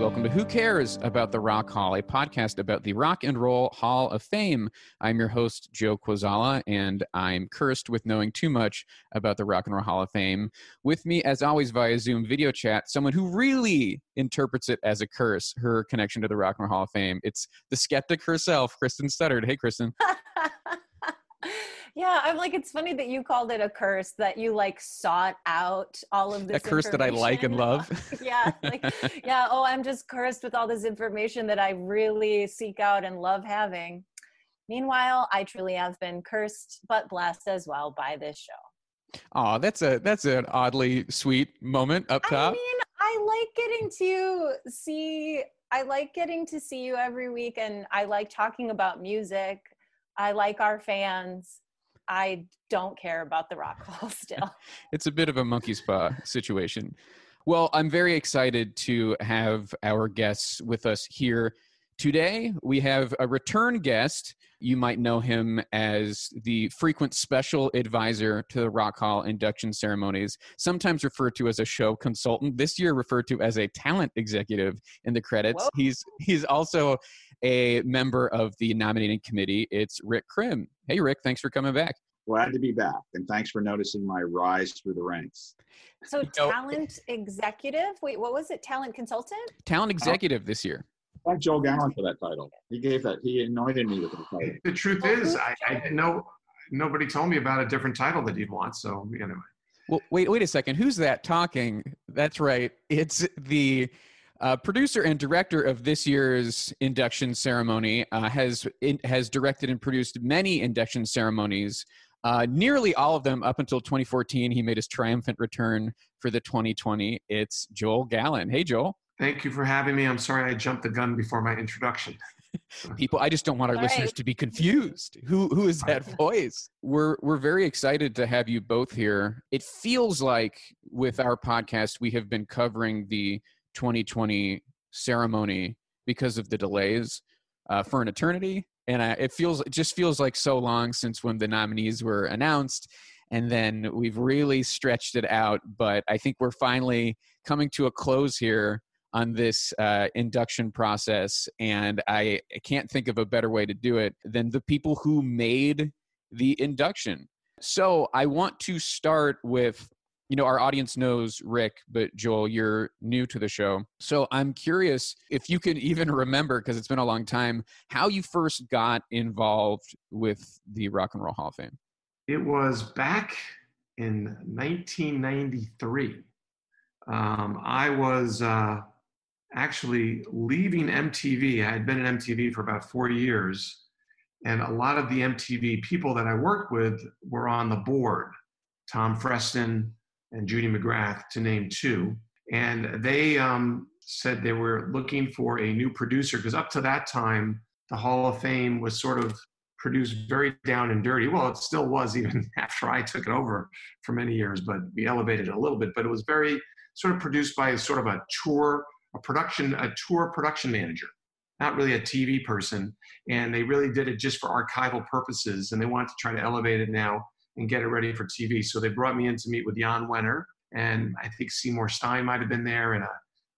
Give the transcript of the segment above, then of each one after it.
Welcome to Who Cares About the Rock Hall, a podcast about the Rock and Roll Hall of Fame. I'm your host, Joe Quazala, and I'm cursed with knowing too much about the Rock and Roll Hall of Fame. With me, as always, via Zoom video chat, someone who really interprets it as a curse, her connection to the Rock and Roll Hall of Fame. It's the skeptic herself, Kristen Studdard. Hey, Kristen. yeah, I'm like, it's funny that you called it a curse, that you like sought out all of this. A curse that I like and love. yeah, like, yeah, oh, I'm just cursed with all this information that I really seek out and love having. Meanwhile, I truly have been cursed but blessed as well by this show. Oh, that's a that's an oddly sweet moment up top. I mean, I like getting to see I like getting to see you every week and I like talking about music. I like our fans. I don't care about the Rock Hall still. it's a bit of a monkey's paw situation. Well, I'm very excited to have our guests with us here today. We have a return guest. You might know him as the frequent special advisor to the Rock Hall induction ceremonies, sometimes referred to as a show consultant. This year, referred to as a talent executive in the credits. Whoa. He's he's also a member of the nominating committee. It's Rick Krim. Hey, Rick, thanks for coming back. Glad to be back, and thanks for noticing my rise through the ranks. So, know- talent executive? Wait, what was it? Talent consultant? Talent executive this year. Thank Joel Gallen for that title. He gave that. He anointed me with the title. The truth is, I, I didn't know. Nobody told me about a different title that he'd want. So anyway, Well, wait, wait a second. Who's that talking? That's right. It's the uh, producer and director of this year's induction ceremony. Uh, has in, has directed and produced many induction ceremonies. Uh, nearly all of them up until 2014. He made his triumphant return for the 2020. It's Joel Gallen. Hey, Joel. Thank you for having me. I'm sorry I jumped the gun before my introduction. People, I just don't want our All listeners right. to be confused. Who who is that voice? We're we're very excited to have you both here. It feels like with our podcast we have been covering the 2020 ceremony because of the delays uh, for an eternity, and uh, it feels it just feels like so long since when the nominees were announced, and then we've really stretched it out. But I think we're finally coming to a close here on this uh, induction process, and I, can't think of a better way to do it than the people who made the induction. So I want to start with, you know, our audience knows Rick, but Joel, you're new to the show. So I'm curious if you can even remember, because it's been a long time, how you first got involved with the Rock and Roll Hall of Fame. It was back in 1993. Um, I was uh, actually leaving MTV. I had been at MTV for about four years, and a lot of the MTV people that I worked with were on the board. Tom Freston and Judy McGrath, to name two. And they um, said they were looking for a new producer because up to that time, the Hall of Fame was sort of produced very down and dirty. Well, it still was even after I took it over for many years, but we elevated it a little bit. But it was very sort of produced by sort of a tour, a production, a tour production manager, not really a TV person. And they really did it just for archival purposes. And they wanted to try to elevate it now and get it ready for TV. So they brought me in to meet with Jan Wenner, and I think Seymour Stein might have been there, and a,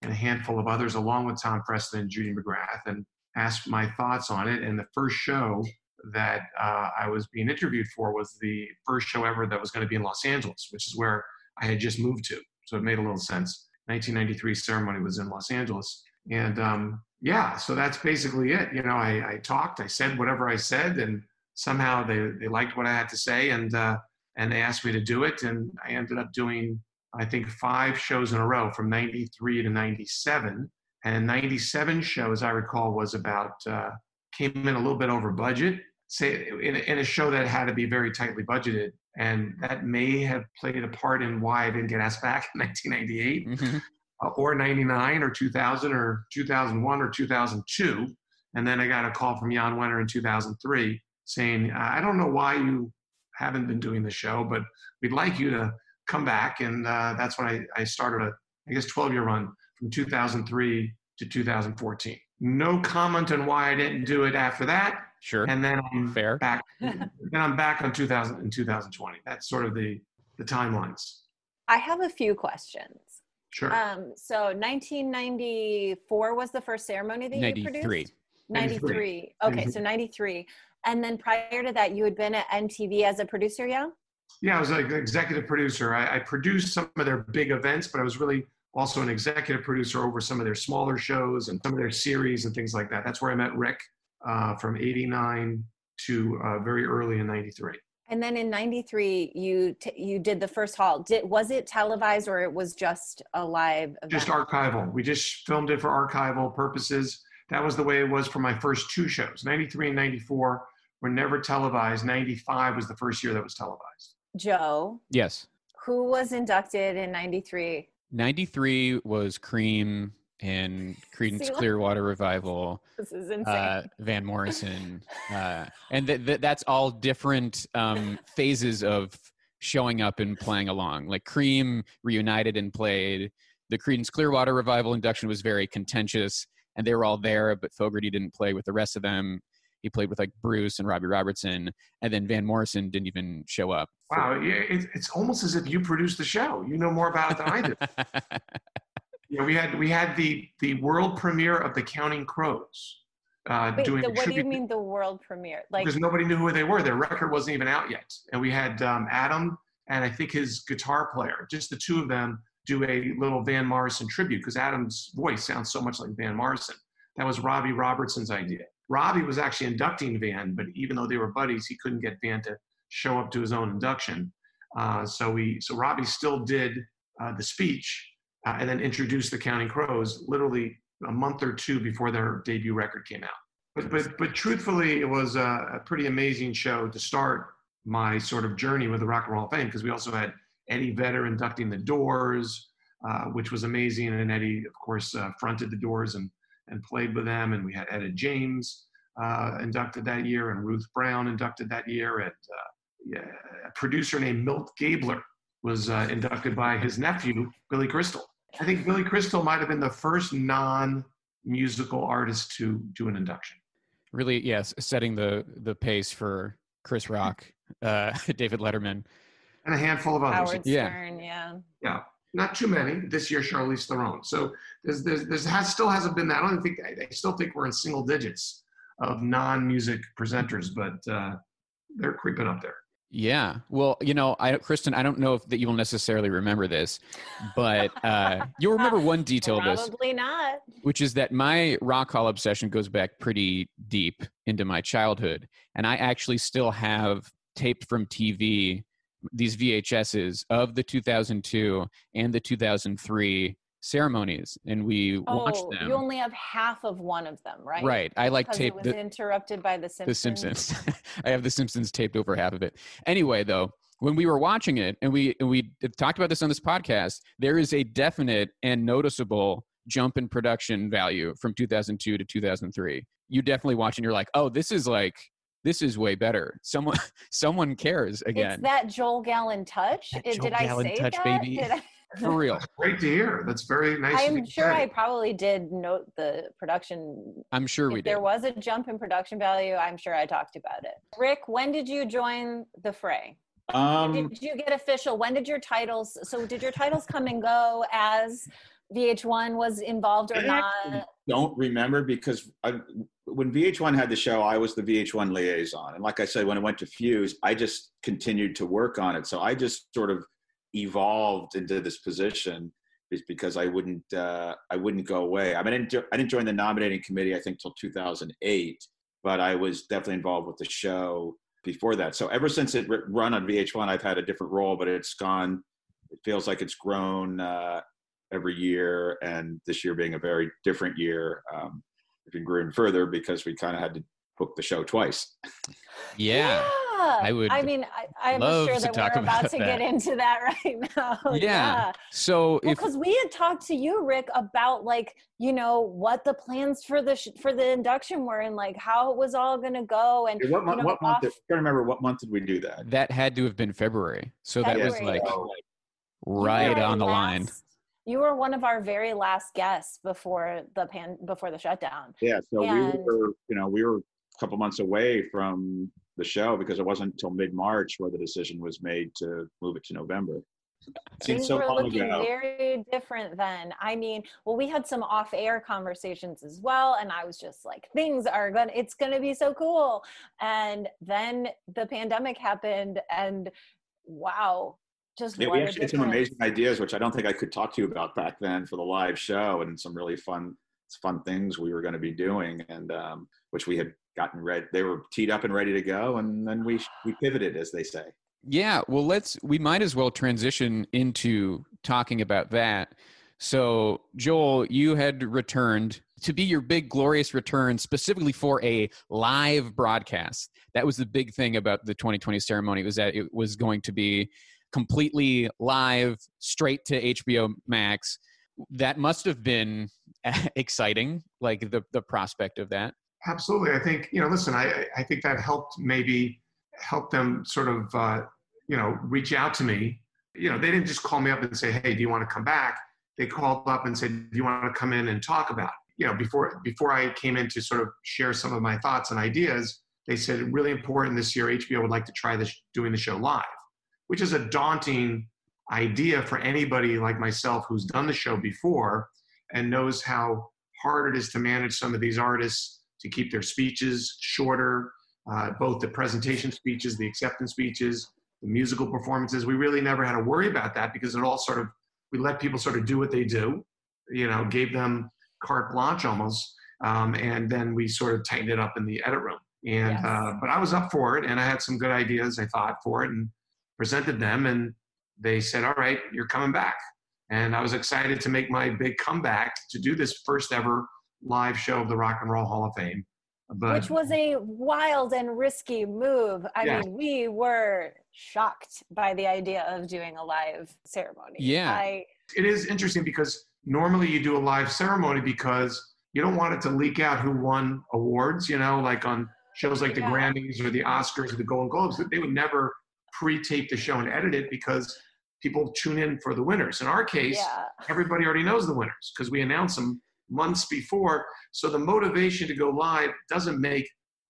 and a handful of others, along with Tom Freston and Judy McGrath, and asked my thoughts on it. And the first show that uh, I was being interviewed for was the first show ever that was going to be in Los Angeles, which is where I had just moved to. So it made a little sense. 1993 ceremony was in Los Angeles. And um, yeah, so that's basically it. You know, I, I, talked, I said whatever I said, and somehow they, they liked what I had to say, and uh, and they asked me to do it, and I ended up doing I think five shows in a row from '93 to '97, and '97 show, as I recall, was about uh, came in a little bit over budget. Say in, in a show that had to be very tightly budgeted, and that may have played a part in why I didn't get asked back in 1998. Mm-hmm uh, or 99 or 2000 or 2001 or 2002. And then I got a call from Jan Wenner in 2003 saying, I don't know why you haven't been doing the show, but we'd like you to come back. And uh, that's when I, I started a, I guess, 12 year run from 2003 to 2014. No comment on why I didn't do it after that. Sure. And then I'm Fair. back. then I'm back on 2000 in 2020. That's sort of the the timelines. I have a few questions. Sure. Um, so 1994 was the first ceremony that 93. you produced? 93. 93. Okay, so 93. And then prior to that, you had been at MTV as a producer, yeah? Yeah, I was an executive producer. I, I produced some of their big events, but I was really also an executive producer over some of their smaller shows and some of their series and things like that. That's where I met Rick uh, from 89 to uh, very early in 93. And then in '93, you t- you did the first hall. Did was it televised or it was just a live? Event? Just archival. We just filmed it for archival purposes. That was the way it was for my first two shows. '93 and '94 were never televised. '95 was the first year that was televised. Joe. Yes. Who was inducted in '93? '93 was Cream and Creedence Clearwater Revival. This is insane. Uh, Van Morrison, uh, and th- th- that's all different um, phases of showing up and playing along. Like Cream reunited and played. The Creedence Clearwater Revival induction was very contentious, and they were all there, but Fogerty didn't play with the rest of them. He played with like Bruce and Robbie Robertson, and then Van Morrison didn't even show up. Wow, it's almost as if you produced the show. You know more about it than I do. Yeah, we had we had the the world premiere of the Counting Crows. Uh, Wait, doing the, what do you mean the world premiere? Like because nobody knew who they were. Their record wasn't even out yet, and we had um, Adam and I think his guitar player, just the two of them, do a little Van Morrison tribute because Adam's voice sounds so much like Van Morrison. That was Robbie Robertson's idea. Robbie was actually inducting Van, but even though they were buddies, he couldn't get Van to show up to his own induction. Uh, so we, so Robbie still did uh, the speech, uh, and then introduced the Counting Crows literally a month or two before their debut record came out. But, but, but truthfully, it was a, a pretty amazing show to start my sort of journey with the Rock and Roll Hall of Fame because we also had Eddie Vedder inducting the Doors, uh, which was amazing. And Eddie, of course, uh, fronted the Doors and, and played with them. And we had Etta James uh, inducted that year, and Ruth Brown inducted that year, and uh, yeah, a producer named Milt Gabler was uh, inducted by his nephew, Billy Crystal. I think Billy Crystal might have been the first non-musical artist to do an induction. Really, yes, setting the the pace for Chris Rock, uh, David Letterman, and a handful of others. Howard yeah. Stern, yeah, yeah, not too many. This year, Charlize Theron. So there's there's, there's has, still hasn't been that. I don't think I, I still think we're in single digits of non-music presenters, but uh, they're creeping up there. Yeah. Well, you know, I, Kristen, I don't know if that you will necessarily remember this, but uh, you'll remember one detail of this. Probably not. Which is that my rock hall obsession goes back pretty deep into my childhood. And I actually still have taped from TV these VHSs of the 2002 and the 2003 ceremonies and we oh, watched them. You only have half of one of them, right? Right. I like tape. It was the, interrupted by the Simpsons. The Simpsons. I have the Simpsons taped over half of it. Anyway, though, when we were watching it and we and we talked about this on this podcast, there is a definite and noticeable jump in production value from 2002 to 2003. You definitely watch and you're like, oh, this is like this is way better. Someone someone cares again. It's that Joel Gallen touch. That Did Joel I say touch, that? baby. Did I- For real. Great to hear. That's very nice. I'm sure I probably did note the production. I'm sure if we did. There was a jump in production value. I'm sure I talked about it. Rick, when did you join the fray? Um, did you get official? When did your titles? So did your titles come and go as VH1 was involved or I not? Don't remember because I, when VH1 had the show, I was the VH1 liaison. And like I said, when I went to Fuse, I just continued to work on it. So I just sort of evolved into this position is because I wouldn't uh, I wouldn't go away. I mean, I didn't, I didn't join the nominating committee I think till 2008, but I was definitely involved with the show before that. So ever since it run on VH1, I've had a different role, but it's gone. It feels like it's grown uh, every year, and this year being a very different year, um, it grew even further because we kind of had to book the show twice. Yeah. Yeah. I would I mean, I, I'm sure that talk we're about about to that. get into that right now. Yeah. So if because we had talked to you, Rick, about like you know what the plans for the sh- for the induction were and like how it was all going to go and What, you month? know, what month? off- Did, I can't remember what month did we do that. that had to have been February. So that was like Oh, right on the line. You were one of our very last guests before the pan before the shutdown. Yeah, so And- we were, you know, we were a couple months away from the show because it wasn't until mid March where the decision was made to move it to November. It seems Things so were long looking ago. very different then. I mean, well, we had some off-air conversations as well, and I was just like, things are gonna, it's gonna be so cool. And then the pandemic happened, and wow, just Yeah, we actually had some amazing ideas, which I don't think I could talk to you about back then for the live show, and some really fun, fun things we were going to be doing, and um, which we had gotten ready. They were teed up and ready to go, and then we we pivoted, as they say. Yeah, well, let's. We might as well transition into talking about that. So, Joel, you had returned to be your big, glorious return specifically for a live broadcast. That was the big thing about the 2020 ceremony was that it was going to be completely live, straight to HBO Max. That must have been exciting, like the the prospect of that. Absolutely. I think, you know, listen, I, I think that helped maybe help them sort of, uh, you know, reach out to me. You know, they didn't just call me up and say, hey, do you want to come back? They called up and said, do you want to come in and talk about it? You know, before, before I came in to sort of share some of my thoughts and ideas, they said, really important this year, HBO would like to try this, doing the show live, which is a daunting idea for anybody like myself who's done the show before and knows how hard it is to manage some of these artists to keep their speeches shorter, uh, both the presentation speeches, the acceptance speeches, the musical performances. We really never had to worry about that because it all sort of, we let people sort of do what they do, you know, gave them carte blanche almost. Um, and then we sort of tightened it up in the edit room. And, Yes. uh, but I was up for it and I had some good ideas, I thought, for it and presented them. And they said, all right, you're coming back. And I was excited to make my big comeback to do this first ever live show of the Rock and Roll Hall of Fame. But which was a wild and risky move. I Yeah. mean, we were shocked by the idea of doing a live ceremony. Yeah. I, it is interesting because normally you do a live ceremony because you don't want it to leak out who won awards, you know, like on shows like the Yeah. Grammys or the Oscars or the Golden Globes, they would never pre-tape the show and edit it because people tune in for the winners. In our case, yeah. everybody already knows the winners because we announce them months before. So the motivation to go live doesn't make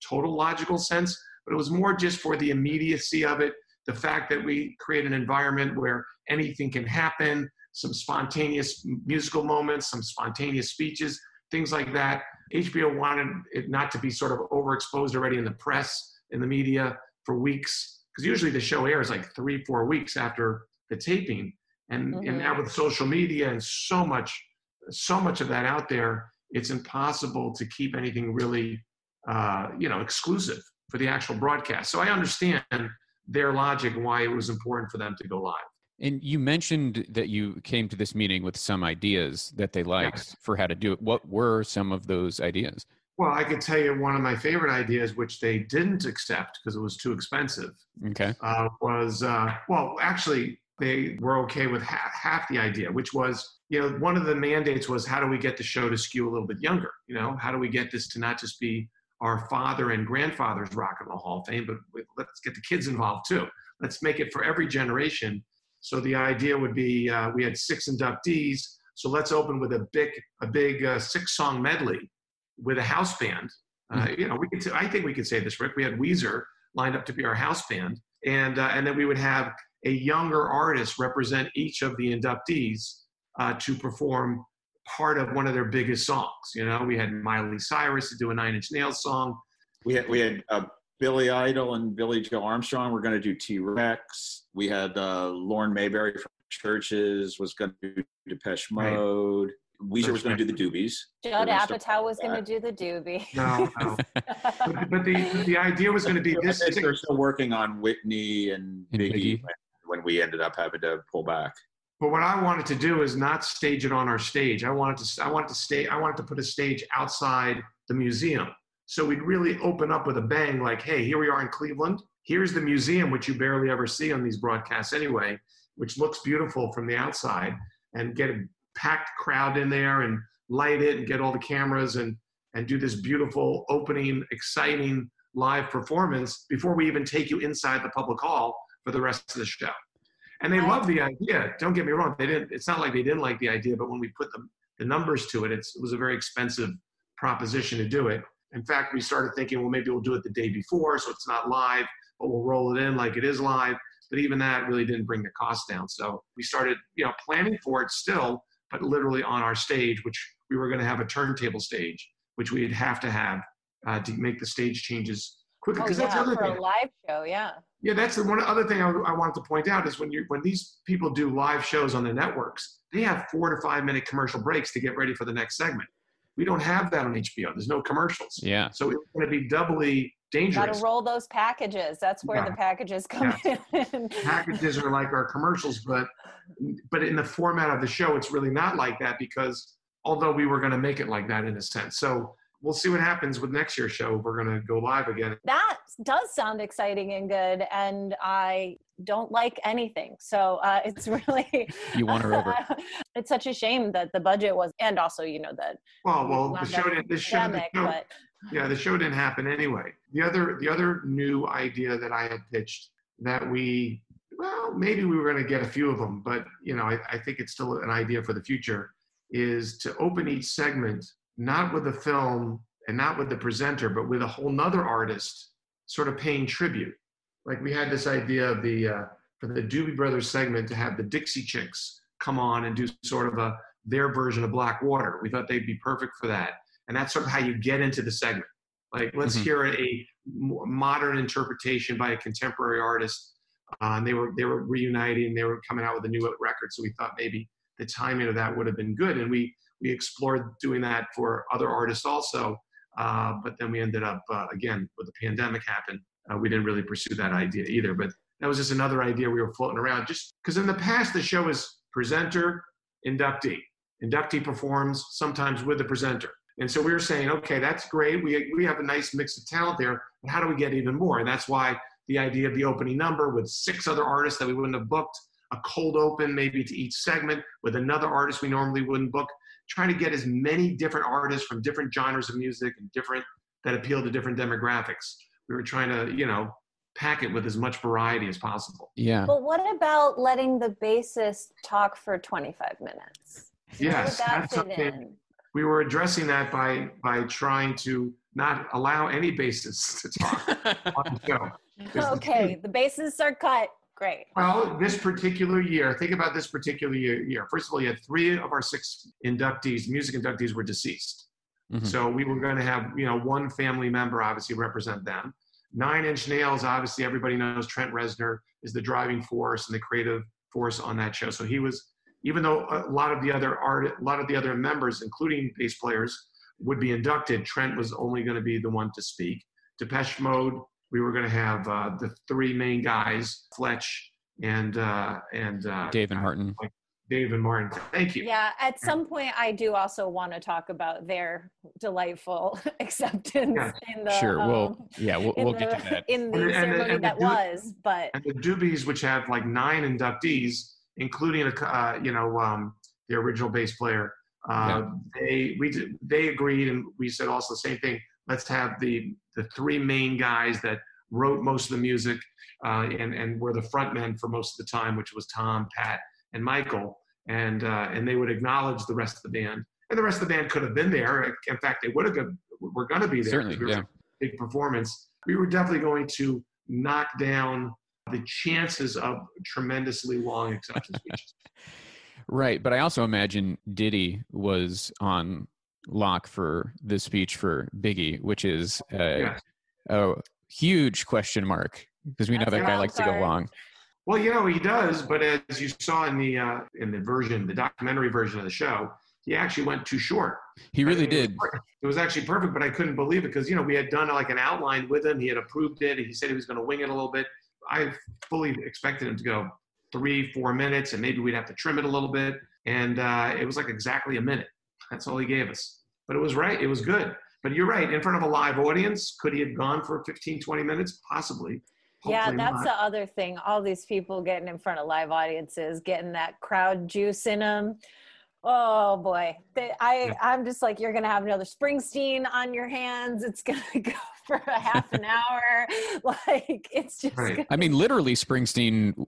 total logical sense, but it was more just for the immediacy of it, the fact that we create an environment where anything can happen, some spontaneous musical moments, some spontaneous speeches, things like that. HBO wanted it not to be sort of overexposed already in the press, in the media for weeks, because usually the show airs like three, four weeks after the taping. And, and now mm-hmm. with social media and so much, so much of that out there, it's impossible to keep anything really, uh, you know, exclusive for the actual broadcast. So I understand their logic why it was important for them to go live. And you mentioned that you came to this meeting with some ideas that they liked Yes. for how to do it. What were some of those ideas? Well, I could tell you one of my favorite ideas, which they didn't accept because it was too expensive, Okay. uh, was uh, well, actually, they were okay with half, half the idea, which was, you know, one of the mandates was how do we get the show to skew a little bit younger? You know, how do we get this to not just be our father and grandfather's Rock and Roll Hall of Fame, but let's get the kids involved too. Let's make it for every generation. So the idea would be uh, we had six inductees, so let's open with a big, a big uh, six-song medley with a house band. Uh, you know, we could. T- I think we could say this, Rick. We had Weezer lined up to be our house band, and uh, and then we would have a younger artist represent each of the inductees uh, to perform part of one of their biggest songs. You know, we had Miley Cyrus to do a Nine Inch Nails song. We had we had uh, Billy Idol and Billie Joe Armstrong. We're going to do T Rex. We had uh, Lauren Mayberry from CHVRCHES was going to do Depeche Mode. Right. Weezer was going to do the Doobies. Judd Apatow was going to do the Doobie. No, no. but, but, the the idea was going to be this. They're still working on Whitney and, and Biggie, Biggie. When, when we ended up having to pull back. But what I wanted to do is not stage it on our stage. I wanted to I wanted to stay I wanted to put a stage outside the museum. So we'd really open up with a bang like, hey, here we are in Cleveland. Here's the museum, which you barely ever see on these broadcasts anyway, which looks beautiful from the outside, and get a packed crowd in there and light it and get all the cameras and and do this beautiful opening, exciting live performance before we even take you inside the public hall for the rest of the show and they love the idea. Don't get me wrong; they didn't. It's not like they didn't like the idea, but when we put the the numbers to it, it was a very expensive proposition to do it. In fact, we started thinking, well, maybe we'll do it the day before, so it's not live, but we'll roll it in like it is live. But even that really didn't bring the cost down. So we started, you know, planning for it still, but literally on our stage, which we were going to have a turntable stage, which we'd have to have uh, to make the stage changes quicker. Because oh, yeah, that's the other for thing. a live show, yeah. Yeah, that's the one other thing I, I, wanted to point out is when you when these people do live shows on the networks, they have four to five minute commercial breaks to get ready for the next segment. We don't have that on HBO. There's no commercials. Yeah. So it's going to be doubly dangerous. Got to roll those packages. That's where yeah. the packages come yeah. in. packages are like our commercials, but but in the format of the show, it's really not like that because although we were going to make it like that in a sense. So we'll see what happens with next year's show. We're going to go live again. That does sound exciting and good, and I don't like anything. So uh, it's really you want her over. it's such a shame that the budget was, and also you know that. Well, well, the show didn't. The show, the show, but, yeah, the show didn't happen anyway. The other, the other new idea that I had pitched that we, well, maybe we were going to get a few of them, but you know, I, I think it's still an idea for the future. Is to open each segment not with the film and not with the presenter, but with a whole nother artist sort of paying tribute. Like we had this idea of the, uh, for the Doobie Brothers segment to have the Dixie Chicks come on and do sort of a, their version of Black Water. We thought they'd be perfect for that. And that's sort of how you get into the segment. Like, let's mm-hmm. hear a modern interpretation by a contemporary artist. Uh, and they were they were reuniting. They were coming out with a new record. So we thought maybe the timing of that would have been good. And we we explored doing that for other artists also. Uh, but then we ended up, uh, again, with the pandemic happened, uh, we didn't really pursue that idea either. But that was just another idea we were floating around. Just because in the past, the show is presenter, inductee. Inductee performs sometimes with the presenter. And so we were saying, okay, that's great. We, we have a nice mix of talent there, but how do we get even more? And that's why the idea of the opening number with six other artists that we wouldn't have booked, a cold open maybe to each segment with another artist we normally wouldn't book trying to get as many different artists from different genres of music and different that appeal to different demographics. We were trying to, you know, pack it with as much variety as possible. Yeah. But what about letting the bassist talk for 25 minutes? Yes, that that's something. We were addressing that by by trying to not allow any bassists to talk on the show. Okay, the bassists are cut. Great. Well, this particular year, think about this particular year. First of all, you had three of our six inductees, music inductees, were deceased. Mm-hmm. So we were going to have, you know, one family member obviously represent them. Nine Inch Nails, obviously, everybody knows Trent Reznor is the driving force and the creative force on that show. So he was, even though a lot of the other art, a lot of the other members, including bass players, would be inducted, Trent was only going to be the one to speak. Depeche Mode we were going to have uh, the three main guys, Fletch and uh, and uh, Dave and Martin. Dave and Martin. Thank you. Yeah, at some point, I do also want to talk about their delightful acceptance yeah. in the. Sure. Um, well, yeah, we'll, we'll the, get to that in the and, ceremony and, and that the, was, but and the Doobies, which have like nine inductees, including a uh, you know um, the original bass player. Uh, yeah. They we did, they agreed, and we said also the same thing. Let's have the the three main guys that wrote most of the music uh, and, and were the front men for most of the time, which was Tom, Pat, and Michael. And, uh, and they would acknowledge the rest of the band. And the rest of the band could have been there. In fact, they would have been, were going to be there. Certainly, yeah. Big performance. We were definitely going to knock down the chances of tremendously long acceptance speeches. Right, but I also imagine Diddy was on lock for the speech for Biggie, which is a, Yes. a huge question mark because we know That's that guy likes to go long. Well, you know he does, but as you saw in the uh, in the version, the documentary version of the show, he actually went too short. He really I it was did. It was actually perfect, but I couldn't believe it because you know we had done like an outline with him. He had approved it. He said he was going to wing it a little bit. I fully expected him to go three, four minutes, and maybe we'd have to trim it a little bit. And uh, it was like exactly a minute. That's all he gave us. But it was right. It was good. But you're right. In front of a live audience, could he have gone for 15, 20 minutes? Possibly. Yeah, that's not. the other thing. All these people getting in front of live audiences, getting that crowd juice in them. Oh boy, they, I I'm just like you're gonna have another Springsteen on your hands. It's gonna go for a half an hour. Like it's just Right. gonna, I mean, literally, Springsteen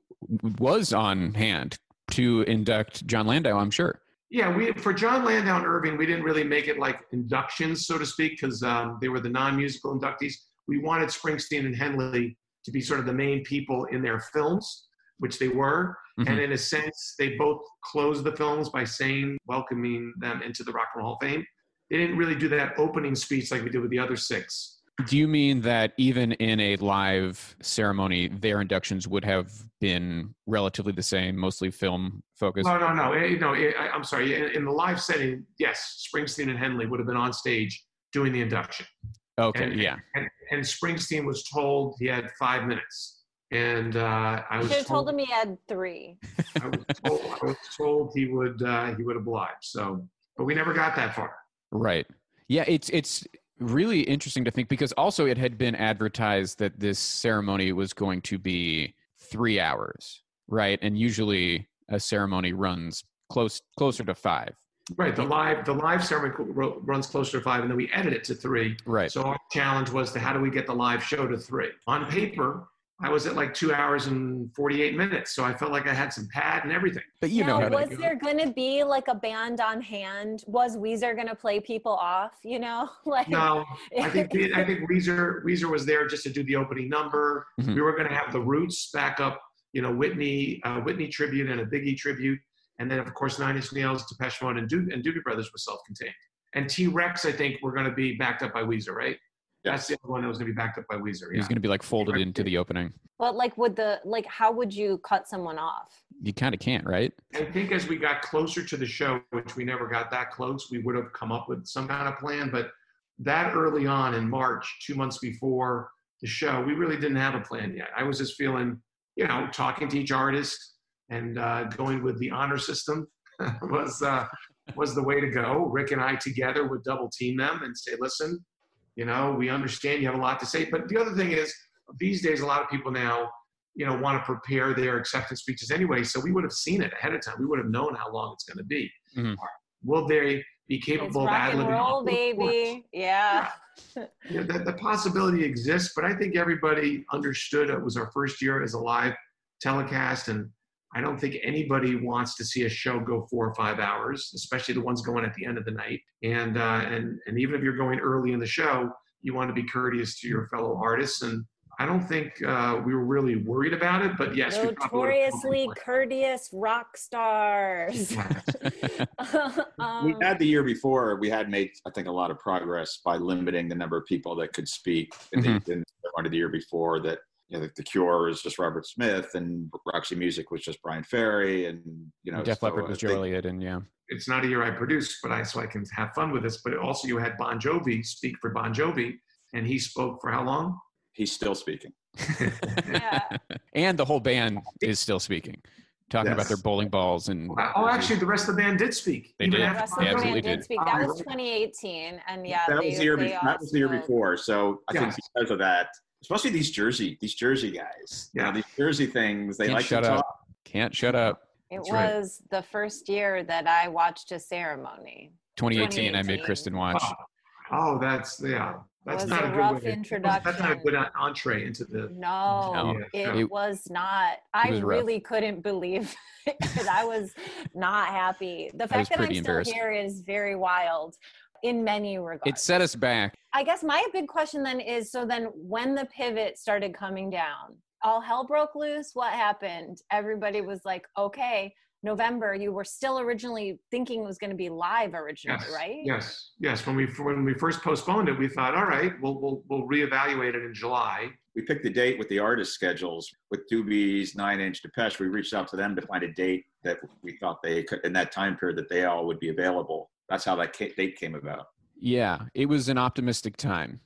was on hand to induct Jon Landau. I'm sure. Yeah, we for Jon Landau and Irving, we didn't really make it like inductions, so to speak, because um, they were the non-musical inductees. We wanted Springsteen and Henley to be sort of the main people in their films, which they were. Mhm. And in a sense, they both closed the films by saying, welcoming them into the Rock and Roll Hall of Fame. They didn't really do that opening speech like we did with the other six. Do you mean that even in a live ceremony, their inductions would have been relatively the same, mostly film focused? No, no, no. eh, no eh, I, I'm sorry. In, in the live setting, yes, Springsteen and Henley would have been on stage doing the induction. Okay, and- yeah. and, and Springsteen was told he had five minutes. And uh, I was should told told, him he had three. I was told, I was told he would uh, he would oblige. So, but we never got that far. Right. Yeah, it's it's really interesting to think because also it had been advertised that this ceremony was going to be 3 hours, right? And usually a ceremony runs close closer to 5. Right. The live the live ceremony runs closer to five, and then we edit it to three. Right. So our challenge was to how do we get the live show to three? On paper, I was at like two hours and forty eight minutes, so I felt like I had some pad and everything. but you know now, how was to there going to be like a band on hand? Was Weezer going to play people off? You know, like No, I think I think Weezer Weezer was there just to do the opening number. Mhm. We were going to have the Roots back up, you know, Whitney uh, Whitney tribute and a Biggie tribute, and then of course Nine Inch Nails, Depeche Mode, and, Do- and Doobie Brothers were self-contained. And T Rex, I think, were going to be backed up by Weezer, right? That's the other one that was going to be backed up by Weezer. Yeah. He's going to be like folded into the opening. But like, would the like, how would you cut someone off? You kind of can't, right? I think as we got closer to the show, which we never got that close, we would have come up with some kind of plan. But that early on in March, two months before the show, we really didn't have a plan yet. I was just feeling, you know, talking to each artist and uh, going with the honor system was uh, was the way to go. Rick and I together would double team them and say, listen, you know, we understand you have a lot to say. But the other thing is, these days, a lot of people now you know, want to prepare their acceptance speeches anyway. So we would have seen it ahead of time. We would have known how long it's going to be. Mhm. Will they be It's capable of rock ad and libbing? roll, baby. Yeah. Yeah, the, the possibility exists, but I think everybody understood it was our first year as a live telecast, and I don't think anybody wants to see a show go four or five hours, especially the ones going at the end of the night. And uh, and and even if you're going early in the show, you want to be courteous to your fellow artists. And I don't think uh, we were really worried about it, but yes, we probably would have- Notoriously courteous rock stars. um, we had the year before we had made i think a lot of progress by limiting the number of people that could speak in the, in the one of the year before that you know the, the cure is just robert smith and roxy music was just Bryan Ferry and you know Def so Leppard was think- Joe Elliott, and yeah. it's not a year I produced, but I so I can have fun with this. But also, you had Bon Jovi speak for Bon Jovi, and he spoke for how long? he's still speaking Yeah. and the whole band is still speaking, talking about their bowling balls and Oh, actually, the rest of the band did speak. They did. The after rest of the absolutely band did did. speak. That was 2018, and yeah, that they, was the year be- that was the year spoke. before so i think because of that especially these jersey these jersey guys you know, Yeah. these jersey things they Can't like shut to up. talk can't shut up. It That's right. was the first year that I watched a ceremony. 2018, I made Kristen watch. Oh, oh, that's yeah. That's not a a good rough way. That's not a good entree into the. No, No. it, It- was not. I was rough. really couldn't believe it. I was not happy. The fact that I'm still here is very wild in many regards. It set us back. I guess my big question then is so then when the pivot started coming down, all hell broke loose. What happened? Everybody was like, okay, November. You were still originally thinking it was going to be live originally, yes, right? Yes, yes. When we when we first postponed it, we thought, all right, we'll we'll we'll reevaluate it in July. We picked the date with the artist schedules with Doobies, Nine Inch Depeche. We reached out to them to find a date that we thought they could in that time period that they all would be available. That's how that date came about. Yeah, it was an optimistic time.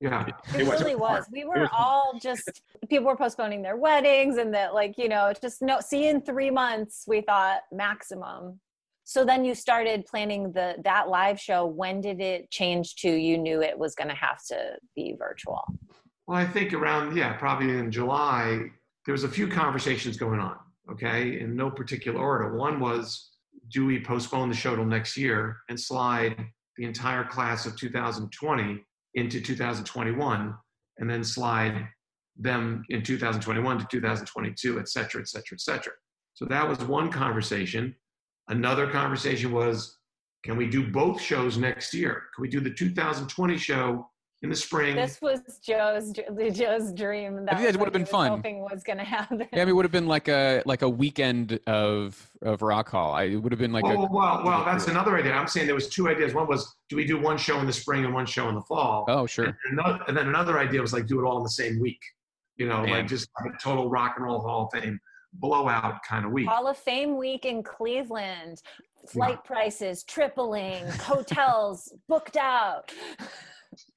Yeah, it, it really was. We were all just people were postponing their weddings and that like you know just no see in three months we thought maximum. So then you started planning the that live show. When did it change to you knew it was going to have to be virtual? Well, I think around yeah probably in July there was a few conversations going on. Okay, in no particular order. One was do we postpone the show till next year and slide the entire class of 2020 into 2021 and then slide them in 2021 to 2022, et cetera, et cetera, et cetera. So that was one conversation. Another conversation was, can we do both shows next year? Can we do the 2020 show in the spring. This was Joe's Joe's dream. That I think that would have been fun. Hoping was going to happen. Yeah, I mean, it would have been like a like a weekend of of Rock Hall. I it would have been like. Oh a, well, well, that's another idea. I'm saying there was two ideas. One was, do we do one show in the spring and one show in the fall? Oh, sure. And, another, and then another idea was like do it all in the same week. You know, Man. like just a total Rock and Roll Hall of Fame blowout kind of week. Hall of Fame week in Cleveland. Flight yeah. prices tripling, hotels booked out.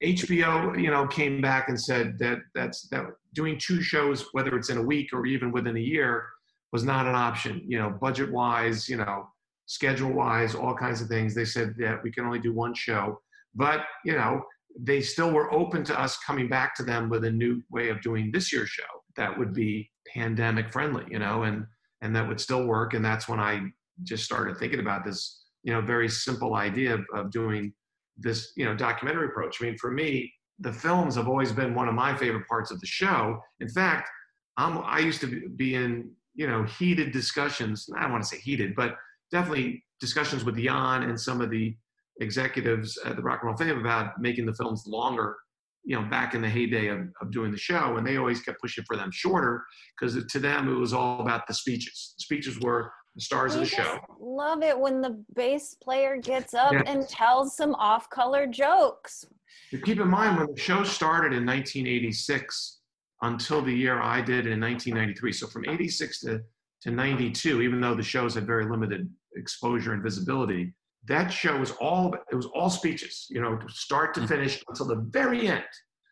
HBO, you know, came back and said that that's that doing two shows, whether it's in a week or even within a year, was not an option. You know, budget wise, you know, schedule wise, all kinds of things. They said that we can only do one show, but you know, they still were open to us coming back to them with a new way of doing this year's show that would be pandemic friendly, you know, and and that would still work. And that's when I just started thinking about this, you know, very simple idea of, of doing this you know documentary approach. I mean, for me, the films have always been one of my favorite parts of the show. In fact, I'm, I used to be in you know heated discussions. I don't want to say heated, but definitely discussions with Jan and some of the executives at the Rock and Roll Fame about making the films longer. You know, back in the heyday of, of doing the show, and they always kept pushing for them shorter because to them it was all about the speeches. The speeches were the stars we of the show. Love it when the bass player gets up yes. and tells some off-color jokes. But keep in mind when the show started in 1986 until the year I did it in 1993. So from 86 to, to 92, even though the shows had very limited exposure and visibility, that show was all it was all speeches, you know, start to mm. finish until the very end.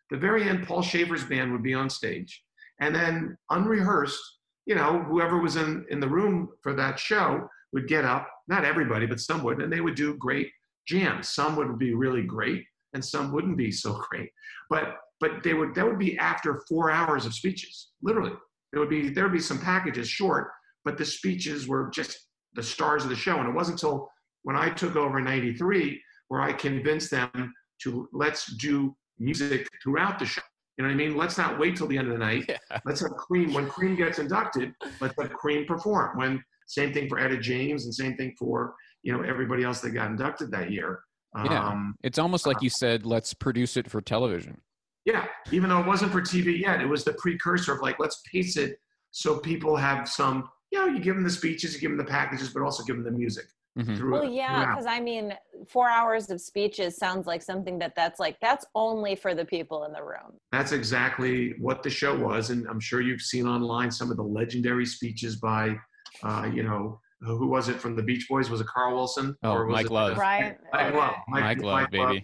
The very end, Paul Shaffer's band would be on stage, and then unrehearsed, you know, whoever was in, in the room for that show would get up, not everybody, but some would, and they would do great jams. Some would be really great and some wouldn't be so great. But but they would that would be after four hours of speeches, literally. There would be there would be some packages short, but the speeches were just the stars of the show. And it wasn't until when I took over in 93 where I convinced them to let's do music throughout the show. You know what I mean? Let's not wait till the end of the night. Yeah. Let's have Cream. When Cream gets inducted, let's have Cream perform. When same thing for Etta James and same thing for you know everybody else that got inducted that year. Yeah, um, it's almost like uh, you said, let's produce it for television. Yeah, even though it wasn't for TV yet, it was the precursor of like let's pace it so people have some. You know, you give them the speeches, you give them the packages, but also give them the music. Mm-hmm. Well, yeah, because I mean, four hours of speeches sounds like something that that's like that's only for the people in the room. That's exactly what the show was, and I'm sure you've seen online some of the legendary speeches by, uh, you know, who was it from the Beach Boys? Was it Carl Wilson? Oh, or was Mike it, Love. Right. Mike Love. Mike, Mike Love, Mike baby. Love.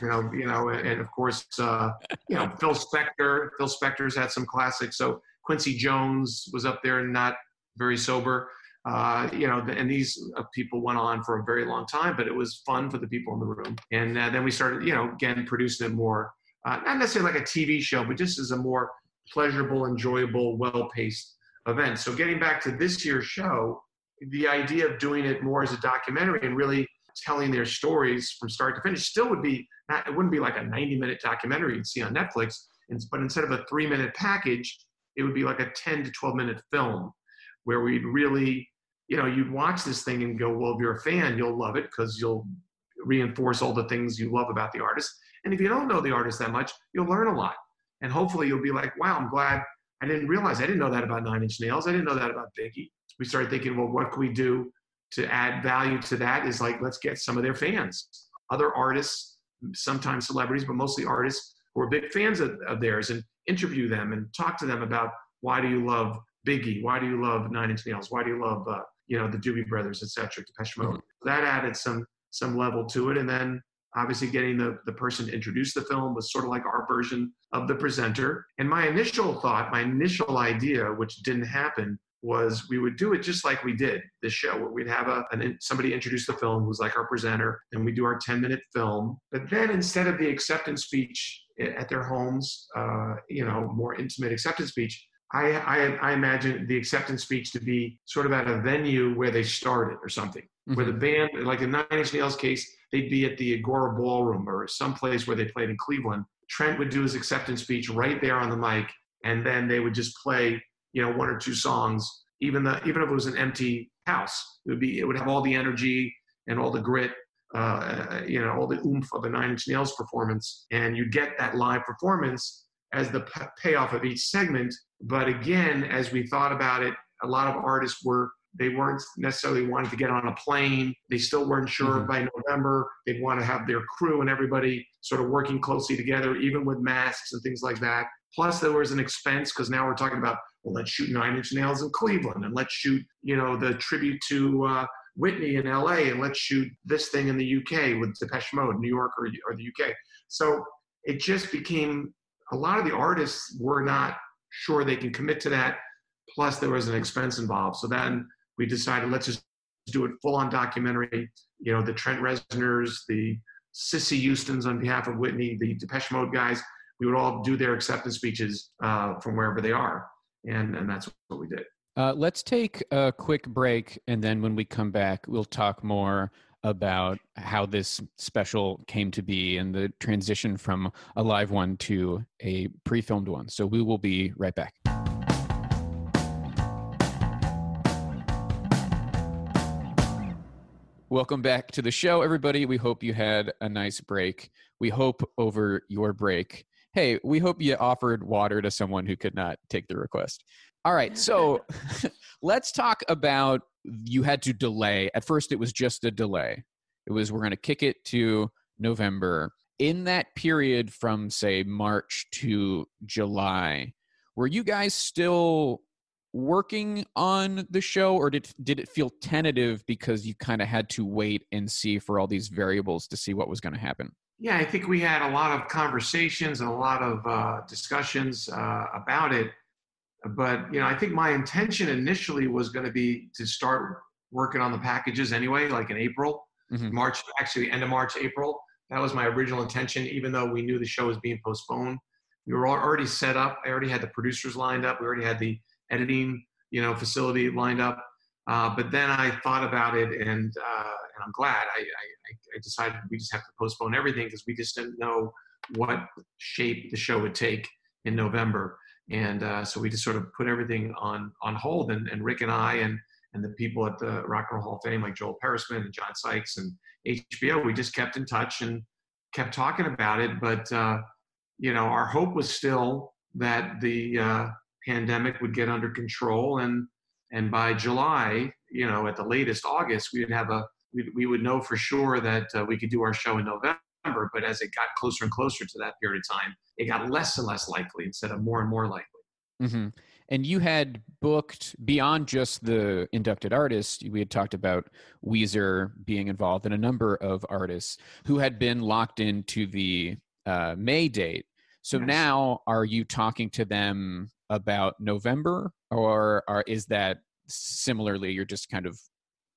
You know, you know, and of course, uh, you know, Phil Spector. Phil Spector's had some classics. So Quincy Jones was up there and not very sober uh, you know, and these uh, people went on for a very long time, but it was fun for the people in the room. And uh, then we started, you know, again, producing it more, uh, not necessarily like a TV show, but just as a more pleasurable, enjoyable, well paced event. So getting back to this year's show, the idea of doing it more as a documentary and really telling their stories from start to finish still would be not, it wouldn't be like a 90 minute documentary you'd see on Netflix, but instead of a three minute package, it would be like a 10 to 12 minute film where we'd really, you know, you'd watch this thing and go, well, if you're a fan, you'll love it because you'll reinforce all the things you love about the artist. And if you don't know the artist that much, you'll learn a lot. And hopefully you'll be like, wow, I'm glad I didn't realize, I didn't know that about Nine Inch Nails. I didn't know that about Biggie. We started thinking, well, what can we do to add value to that? Is like, let's get some of their fans, other artists, sometimes celebrities, but mostly artists who are big fans of, of theirs and interview them and talk to them about why do you love Biggie? Why do you love Nine Inch Nails? Why do you love, uh, you know, the Doobie Brothers, etc. Depeche Mode. Mm-hmm. That added some some level to it, and then obviously getting the, the person to introduce the film was sort of like our version of the presenter. And my initial thought, my initial idea, which didn't happen, was we would do it just like we did this show, where we'd have a an, somebody introduce the film who's like our presenter, and we do our 10 minute film. But then instead of the acceptance speech at their homes, uh, you know, more intimate acceptance speech, I, I, I, imagine the acceptance speech to be sort of at a venue where they started or something, mm-hmm. where the band, like in Nine Inch Nails case, they'd be at the Agora Ballroom or some place where they played in Cleveland. Trent would do his acceptance speech right there on the mic, and then they would just play, you know, one or two songs. Even the even if it was an empty house, it would be it would have all the energy and all the grit, uh, you know, all the oomph of a Nine Inch Nails performance, and you get that live performance as the payoff of each segment. But again, as we thought about it, a lot of artists were they weren't necessarily wanting to get on a plane. They still weren't sure mm-hmm. by November. They'd want to have their crew and everybody sort of working closely together, even with masks and things like that. Plus, there was an expense because now we're talking about well, let's shoot Nine Inch Nails in Cleveland, and let's shoot you know the tribute to uh, Whitney in L.A., and let's shoot this thing in the U.K. with Depeche Mode, New York or, or the U.K. So it just became a lot of the artists were not sure they can commit to that. Plus, there was an expense involved. So then we decided let's just do it full on documentary. You know, the Trent Reznors, the Sissy Houstons on behalf of Whitney, the Depeche Mode guys, we would all do their acceptance speeches uh, from wherever they are. And, and that's what we did. Uh, let's take a quick break. And then when we come back, we'll talk more about how this special came to be and the transition from a live one to a pre filmed one. So we will be right back. Welcome back to the show, everybody. We hope you had a nice break. We hope over your break. Hey, we hope you offered water to someone who could not take the request. All right, so let's talk about you had to delay. At first, it was just a delay. It was we're going to kick it to November. In that period from say March to July, were you guys still working on the show or did did it feel tentative because you kind of had to wait and see for all these variables to see what was going to happen? Yeah, I think we had a lot of conversations and a lot of uh, discussions uh, about it but you know, I think my intention initially was going to be to start working on the packages anyway, like in April, mm-hmm. March, actually end of March, April. That was my original intention, even though we knew the show was being postponed. We were already set up. I already had the producers lined up. We already had the editing, you know, facility lined up. Uh, but then I thought about it, and uh, and I'm glad I, I, I decided we just have to postpone everything because we just didn't know what shape the show would take in November. And uh, so we just sort of put everything on on hold. And, and Rick and I and and the people at the Rock and Roll Hall of Fame, like Joel Peresman and John Sykes and HBO, we just kept in touch and kept talking about it. But uh, you know, our hope was still that the uh, pandemic would get under control, and and by July, you know, at the latest August, we would have a we, we would know for sure that uh, we could do our show in November but as it got closer and closer to that period of time, it got less and less likely instead of more and more likely. Mm-hmm. And you had booked beyond just the inducted artists, we had talked about Weezer being involved and a number of artists who had been locked into the uh, May date. So yes. now are you talking to them about November or are, is that similarly you're just kind of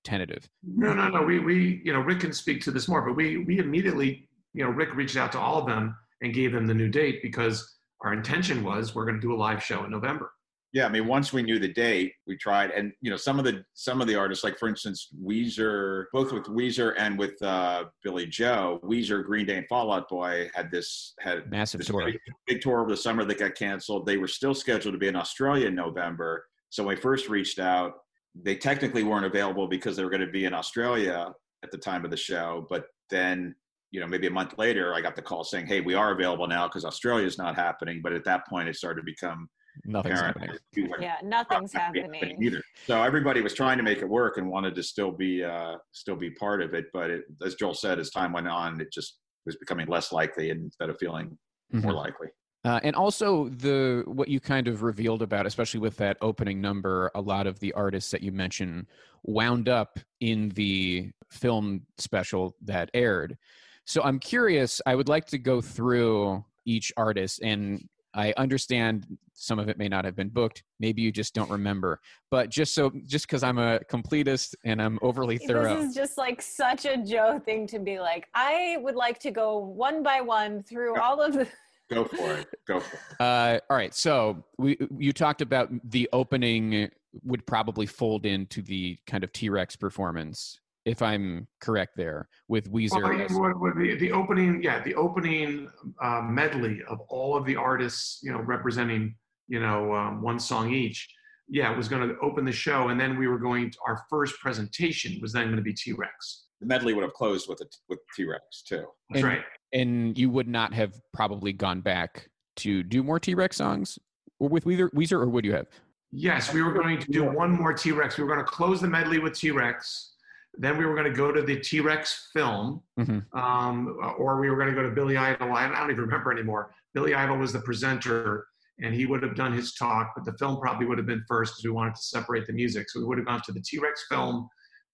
tentative? No, no, no. We, we, you know, Rick can speak to this more, but we, we immediately you know, Rick reached out to all of them and gave them the new date because our intention was we're going to do a live show in November. Yeah, I mean, once we knew the date, we tried, and you know, some of the some of the artists, like for instance, Weezer, both with Weezer and with uh, Billie Joe, Weezer, Green Day, and Fall Out Boy had this had massive this tour, big, big tour over the summer that got canceled. They were still scheduled to be in Australia in November. So when we first reached out, they technically weren't available because they were going to be in Australia at the time of the show, but then you know, maybe a month later, I got the call saying, "Hey, we are available now because Australia is not happening." But at that point, it started to become Nothing's apparently happening. Yeah, nothing's not happening. either. So everybody was trying to make it work and wanted to still be uh, still be part of it. But it, as Joel said, as time went on, it just was becoming less likely instead of feeling more Mhm. likely. Uh, and also the what you kind of revealed about, especially with that opening number, a lot of the artists that you mentioned wound up in the film special that aired. So I'm curious. I would like to go through each artist, and I understand some of it may not have been booked. Maybe you just don't remember. But just so, just because I'm a completist and I'm overly thorough. This is just like such a Joe thing to be like, I would like to go one by one through all of the. Go for it. Go for it. Uh, all right. So we you talked about the opening would probably fold into the kind of T Rex performance, if I'm correct there, with Weezer. Well, as- what would be the opening? Yeah, the opening uh, medley of all of the artists, you know, representing you know um, one song each. Yeah, it was going to open the show, and then we were going. To, our first presentation was then going to be T Rex. The medley would have closed with a, with T Rex too. That's And- right. and you would not have probably gone back to do more T Rex songs or with Weezer, Weezer, or would you have? Yes, we were going to do one more T Rex. We were going to close the medley with T Rex. Then we were going to go to the T Rex film, Mhm. um, or we were going to go to Billy Idol. I don't even remember anymore. Billy Idol was the presenter, and he would have done his talk, but the film probably would have been first because we wanted to separate the music. So we would have gone to the T Rex film,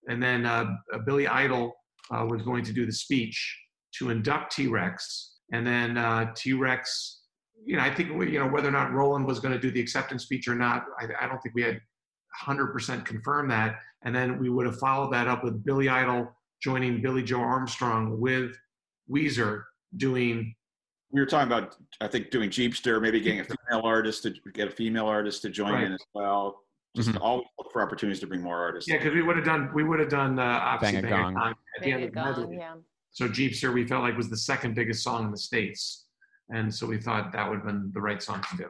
and then uh, uh, Billy Idol uh, was going to do the speech to induct T Rex, and then uh, T Rex. You know, I think we, you know whether or not Rolan was going to do the acceptance speech or not. I, I don't think we had 100% confirm that. And then we would have followed that up with Billy Idol joining Billie Joe Armstrong with Weezer doing We were talking about, I think, doing Jeepster, maybe getting a female artist to get a female artist to join Right. in as well. Just Mhm. always look for opportunities to bring more artists. yeah because we would have done we would have done uh, obviously Bang a Gong. at the end of the Gone, medley. yeah. So Jeepster we felt like was the second biggest song in the states, and so we thought that would have been the right song to do.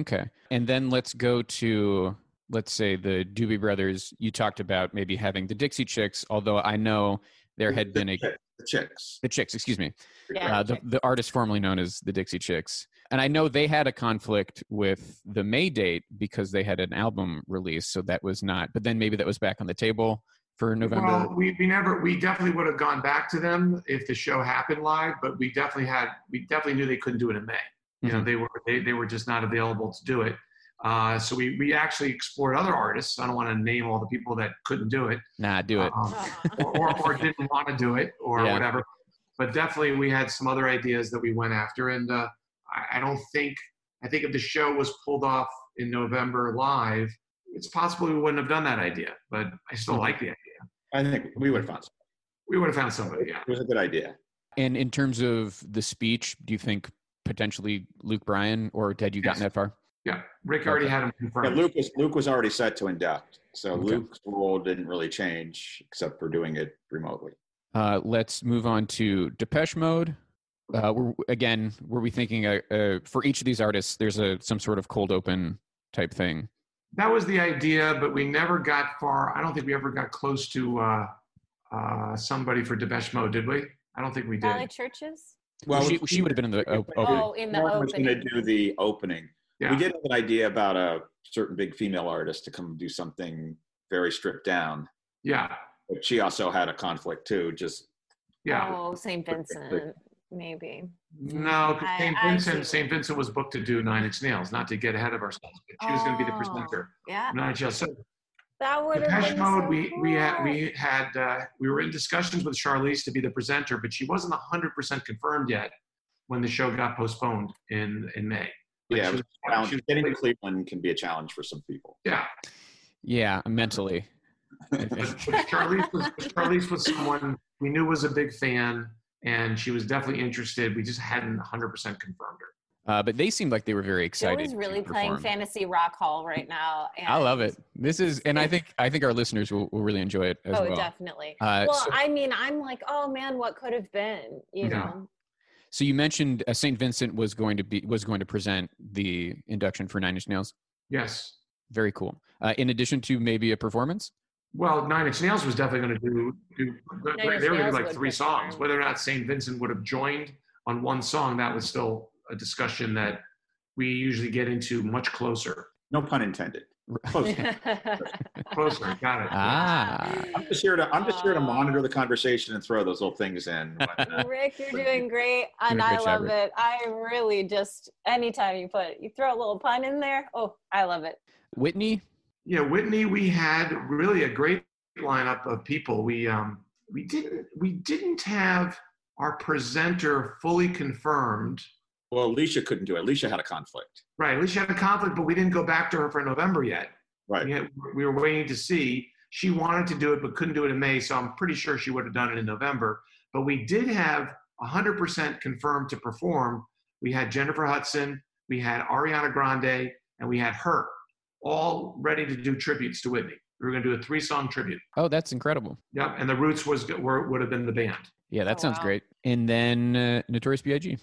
Okay. And then let's go to, let's say, the Doobie Brothers. You talked about maybe having the Dixie Chicks, although I know there had been a. the chicks. The Chicks, excuse me. Yeah. uh, the, the artist formerly known as the Dixie Chicks. And I know they had a conflict with the May date because they had an album release, so that was not. But then maybe that was back on the table for November. Well, we, we never we definitely would have gone back to them if the show happened live, but we definitely had we definitely knew they couldn't do it in May. You know, Mhm. they were they, they were just not available to do it. Uh, so we we actually explored other artists. I don't want to name all the people that couldn't do it, nah, do it. um, or, or, or didn't want to do it, or Yeah. whatever. But definitely, we had some other ideas that we went after, and uh, I, I don't think I think if the show was pulled off in November live, it's possible we wouldn't have done that idea. But I still like the idea. I think we would have found. Something. We would have found somebody. Yeah. It was a good idea. And in terms of the speech, do you think potentially Luke Bryan, or had you gotten Yes. that far? Yeah, Rick already Okay. had him Yeah, confirmed. Luke was Luke was already set to induct, so Okay. Luke's role didn't really change except for doing it remotely. Uh, let's move on to Depeche Mode. Uh, we're, again, were we thinking uh, uh, for each of these artists, there's a some sort of cold open type thing? That was the idea, but we never got far. I don't think we ever got close to uh, uh, somebody for Depeche Mode, did we? I don't think we did. Valley CHVRCHES. she, she would have been in the op- opening. Oh, in the Lauren was going to do the opening. Yeah. We did have an idea about a certain big female artist to come do something very stripped down, Yeah, but she also had a conflict too. Just yeah. Oh, St. Vincent, maybe. No, St. Vincent. St. Vincent was booked to do Nine Inch Nails, not to get ahead of ourselves. But she was going to be the Oh, presenter. Yeah, Not just so. that would have Depeche been Mode, so we we had we had uh, we were in discussions with Charlize to be the presenter, but she wasn't hundred percent confirmed yet when the show got postponed in in May. But yeah, she was was- she was- getting to Cleveland can be a challenge for some people. yeah. Yeah, mentally. But, but Charlize was Charlize was someone we knew was a big fan, and she was definitely interested. We just hadn't hundred percent confirmed her. Uh, but they seemed like they were very Joe excited. is to really playing. Fantasy Rock Hall right now. I love it. This is, and I think I think our listeners will, will really enjoy it as oh, well. definitely. Uh, well, so, I mean, I'm like, oh man, what could have been? You Yeah. know, so you mentioned uh, Saint Vincent was going to be was going to present the induction for Nine Inch Nails. Yes. Very cool. Uh, in addition to maybe a performance. Well, Nine Inch Nails was definitely going to do. do they were going to do like three perform. songs. Whether or not Saint Vincent would have joined on one song, that was still a discussion that we usually get into much closer. No pun intended. Close. Closer, got it. Ah, I'm just here to I'm just here to monitor the conversation and throw those little things in. when, uh, Rick, you're doing great, and Doing a I great job, love Rick. it. I really just anytime you put you throw a little pun in there, oh, I love it. Whitney. Yeah, Whitney, we had really a great lineup of people. We um we didn't we didn't have our presenter fully confirmed. Well, Alicia couldn't do it. Alicia had a conflict. Right, Alicia had a conflict, but we didn't go back to her for November yet. Right. We, had, we were waiting to see. She wanted to do it, but couldn't do it in May, so I'm pretty sure she would have done it in November. But we did have 100% confirmed to perform. We had Jennifer Hudson, we had Ariana Grande, and we had her, all ready to do tributes to Whitney. We were going to do a three-song tribute. Oh, that's incredible. Yep, and the Roots was were, would have been the band. Yeah, that Oh, sounds wow. great. And then uh, Notorious B.I.G.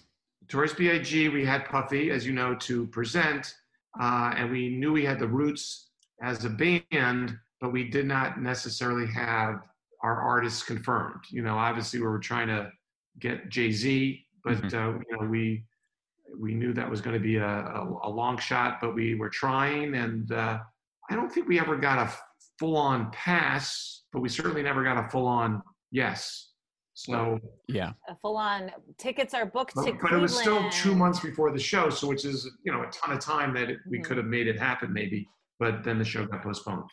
Tourist B.I.G. We had Puffy, as you know, to present, uh, and we knew we had the Roots as a band, but we did not necessarily have our artists confirmed. You know, obviously we were trying to get Jay Z, but Mhm. uh, you know we we knew that was going to be a, a, a long shot, but we were trying, and uh, I don't think we ever got a full on pass, but we certainly never got a full on yes. So Yeah. A full on tickets are booked to but, but it was still two months before the show, so which is you know a ton of time that it, we Mhm. could have made it happen maybe, but then the show got postponed.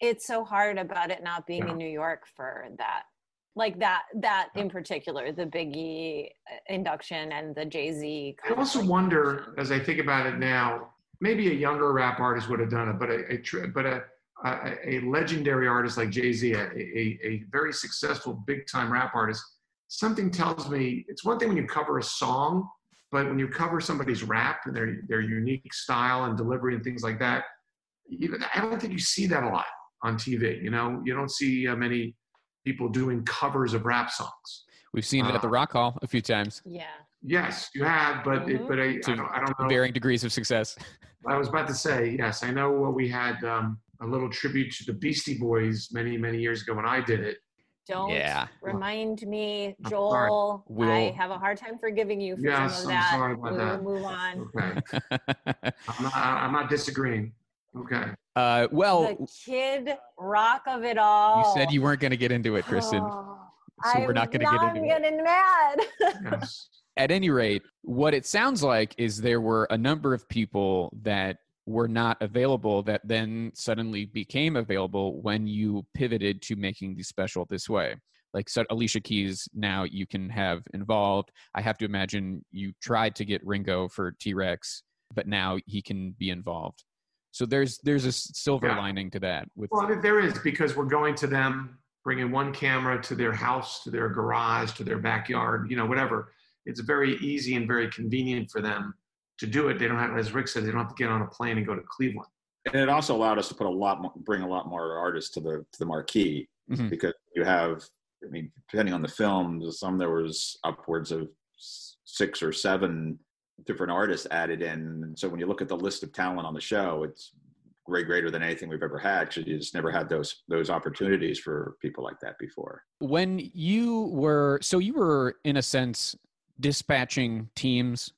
It's so hard about it not being Yeah. in New York for that. Like that, that in particular, the Biggie uh, induction and the Jay Z. I also wonder, as I think about it now, maybe a younger rap artist would have done it, but a, a tr- but a, a a legendary artist like Jay Z, a, a a very successful big time rap artist, something tells me it's one thing when you cover a song, but when you cover somebody's rap and their their unique style and delivery and things like that, you, I don't think you see that a lot on TV. You know, you don't see uh, many people doing covers of rap songs. We've seen it at the Uh, Rock Hall a few times. Yeah. Yes, you have, but it, Mhm. but I, To- I don't, I don't know. Varying degrees of success. I was about to say, yes, I know uh, we had um, a little tribute to the Beastie Boys many, many years ago when I did it. Don't Yeah. remind me, Joel. I We'll- have a hard time forgiving you for Yes, some of I'm that. sorry about we that. will move on. Okay. I'm not, I'm not disagreeing. Okay. uh, well, the kid rock of it all. you said you weren't going to get into it, Kristen. Oh, so we're not going to get I'm into it. getting mad. Yes. At any rate, what it sounds like is there were a number of people that were not available that then suddenly became available when you pivoted to making the special this way. Like so Alicia Keys, now you can have involved. I have to imagine you tried to get Ringo for T Rex, but now he can be involved. So there's there's a silver Yeah. lining to that. With Well, I mean, there is because we're going to them, bringing one camera to their house, to their garage, to their backyard, you know, whatever. It's very easy and very convenient for them to do it. They don't have, as Rick said, they don't have to get on a plane and go to Cleveland. And it also allowed us to put a lot more, bring a lot more artists to the to the marquee Mhm. because you have, I mean, depending on the film, some there was upwards of six or seven different artists added in. And so when you look at the list of talent on the show, it's way greater than anything we've ever had. Because you just never had those those opportunities for people like that before. when you were so you were in a sense dispatching teams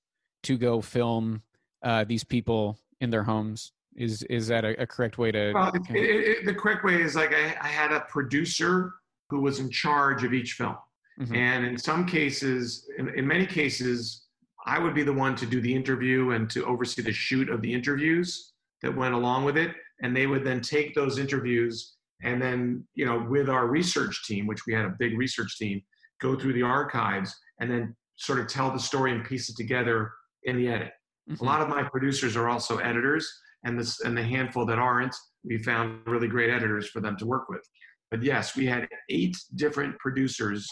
to go film uh, these people in their homes is is that a, a correct way to Well, it, it, it, the correct way is like I, I had a producer who was in charge of each film. Mhm. And in some cases, in, in many cases, I would be the one to do the interview and to oversee the shoot of the interviews that went along with it. And they would then take those interviews and then, you know, with our research team, which we had a big research team, go through the archives and then sort of tell the story and piece it together in the edit. Mhm. A lot of my producers are also editors, and this and the handful that aren't, we found really great editors for them to work with. But yes, we had eight different producers,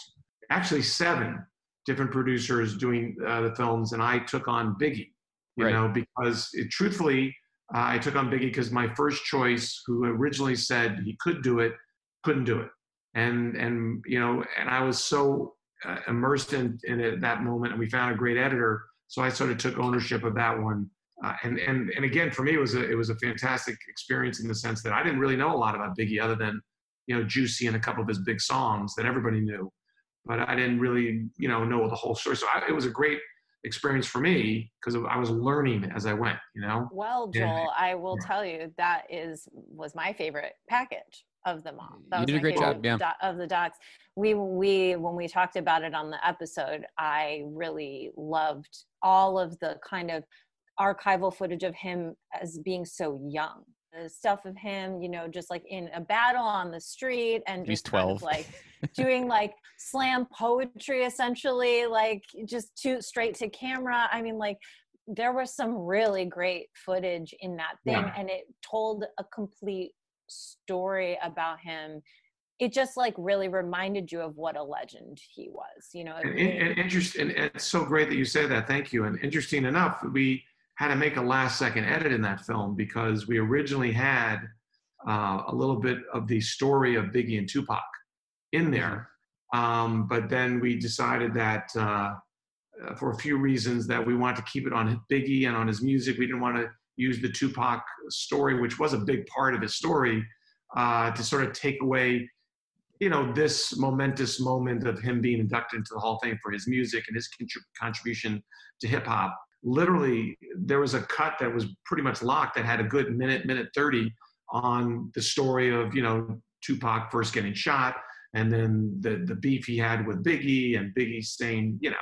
actually seven different producers doing uh, the films, and I took on Biggie. You Right. know, because it, truthfully, uh, I took on Biggie because my first choice, who originally said he could do it, couldn't do it, and and you know, and I was so uh, immersed in in it, that moment, and we found a great editor so I sort of took ownership of that one. Uh, and and and again, for me, it was a it was a fantastic experience in the sense that I didn't really know a lot about Biggie other than you know Juicy and a couple of his big songs that everybody knew, but I didn't really you know know the whole story. So I, it was a great experience for me because I was learning as I went. You know. Well. Joel, I will Yeah. tell you that is was my favorite package of them all. That You was did a great job, yeah. do- of the docs. We we when we talked about it on the episode, I really loved all of the kind of archival footage of him as being so young. The stuff of him, you know, just like in a battle on the street and He's just kind of 12. like doing like slam poetry essentially, like just too straight to camera. I mean, like there was some really great footage in that thing Yeah. and it told a complete story about him it just like really reminded you of what a legend he was you know And, really- and, and interesting, and it's so great that you say that. Thank you. And interesting enough, we had to make a last second edit in that film because we originally had uh, a little bit of the story of Biggie and Tupac in there. Um, but then we decided that uh, uh, for a few reasons that we wanted to keep it on Biggie and on his music. We didn't want to use the Tupac story, which was a big part of his story, uh, to sort of take away you know this momentous moment of him being inducted into the Hall of Fame for his music and his contrib- contribution to hip hop. Literally, there was a cut that was pretty much locked that had a good minute, minute thirty on the story of you know Tupac first getting shot and then the the beef he had with Biggie and Biggie saying you know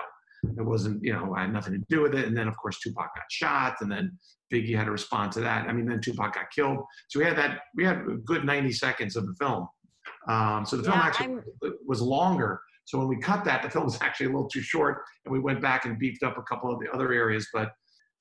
it wasn't you know I had nothing to do with it and then of course Tupac got shot and then Biggie had to respond to that. I mean then Tupac got killed. So we had that we had a good ninety seconds of the film. Um, so the film actually I'm- was longer. So when we cut that, the film was actually a little too short, and we went back and beefed up a couple of the other areas. But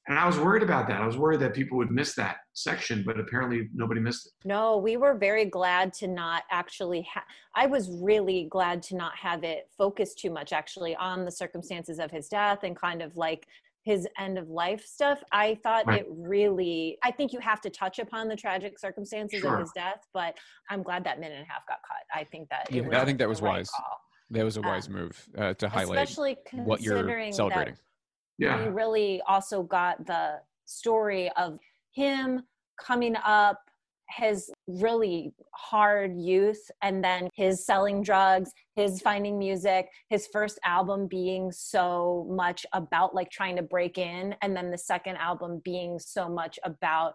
and I was worried about that. I was worried that people would miss that section, but apparently nobody missed it. no we were very glad to not actually ha- i was really glad to not have it focus too much actually on the circumstances of his death and kind of like his end of life stuff i thought Right. it really i think you have to touch upon the tragic circumstances Sure. of his death but i'm glad that minute and a half got cut i think that it Yeah, was I think that was right wise. call. That was a Um, wise move uh, to highlight especially what you're considering celebrating. that Yeah, we really also got the story of him coming up his really hard youth and then his selling drugs his finding music his first album being so much about like trying to break in and then the second album being so much about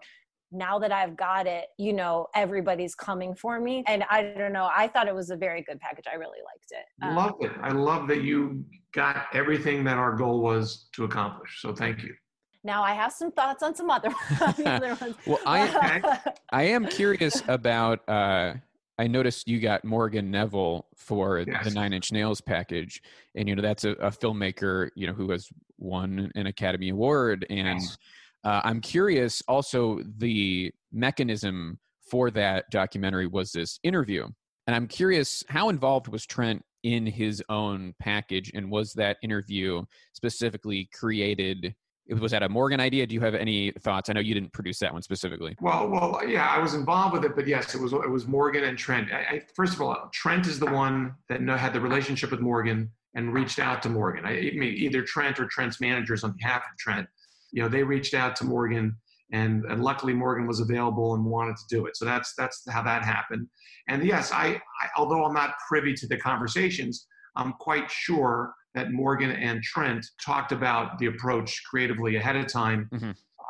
now that I've got it, you know, everybody's coming for me. And I don't know, I thought it was a very good package. I really liked it. Um, love it. I love that you got everything that our goal was to accomplish. So thank you. Now I have some thoughts on some other, other ones. Well, I I am curious about. Uh, I noticed you got Morgan Neville for the Nine Inch Nails package, and you know that's a, a filmmaker you know who has won an Academy Award, and Yes. uh, I'm curious also the mechanism for that documentary was this interview, and I'm curious how involved was Trent in his own package, and was that interview specifically created? Was that a Morgan idea? Do you have any thoughts? I know you didn't produce that one specifically. Well, well, yeah, I was involved with it, but yes, it was it was Morgan and Trent. I, I, first of all, Trent is the one that had the relationship with Morgan and reached out to Morgan. I, I mean, either Trent or Trent's managers on behalf of Trent. You know, they reached out to Morgan, and and luckily Morgan was available and wanted to do it. So that's that's how that happened. And yes, I, I although I'm not privy to the conversations, I'm quite sure that Morgan and Trent talked about the approach creatively ahead of time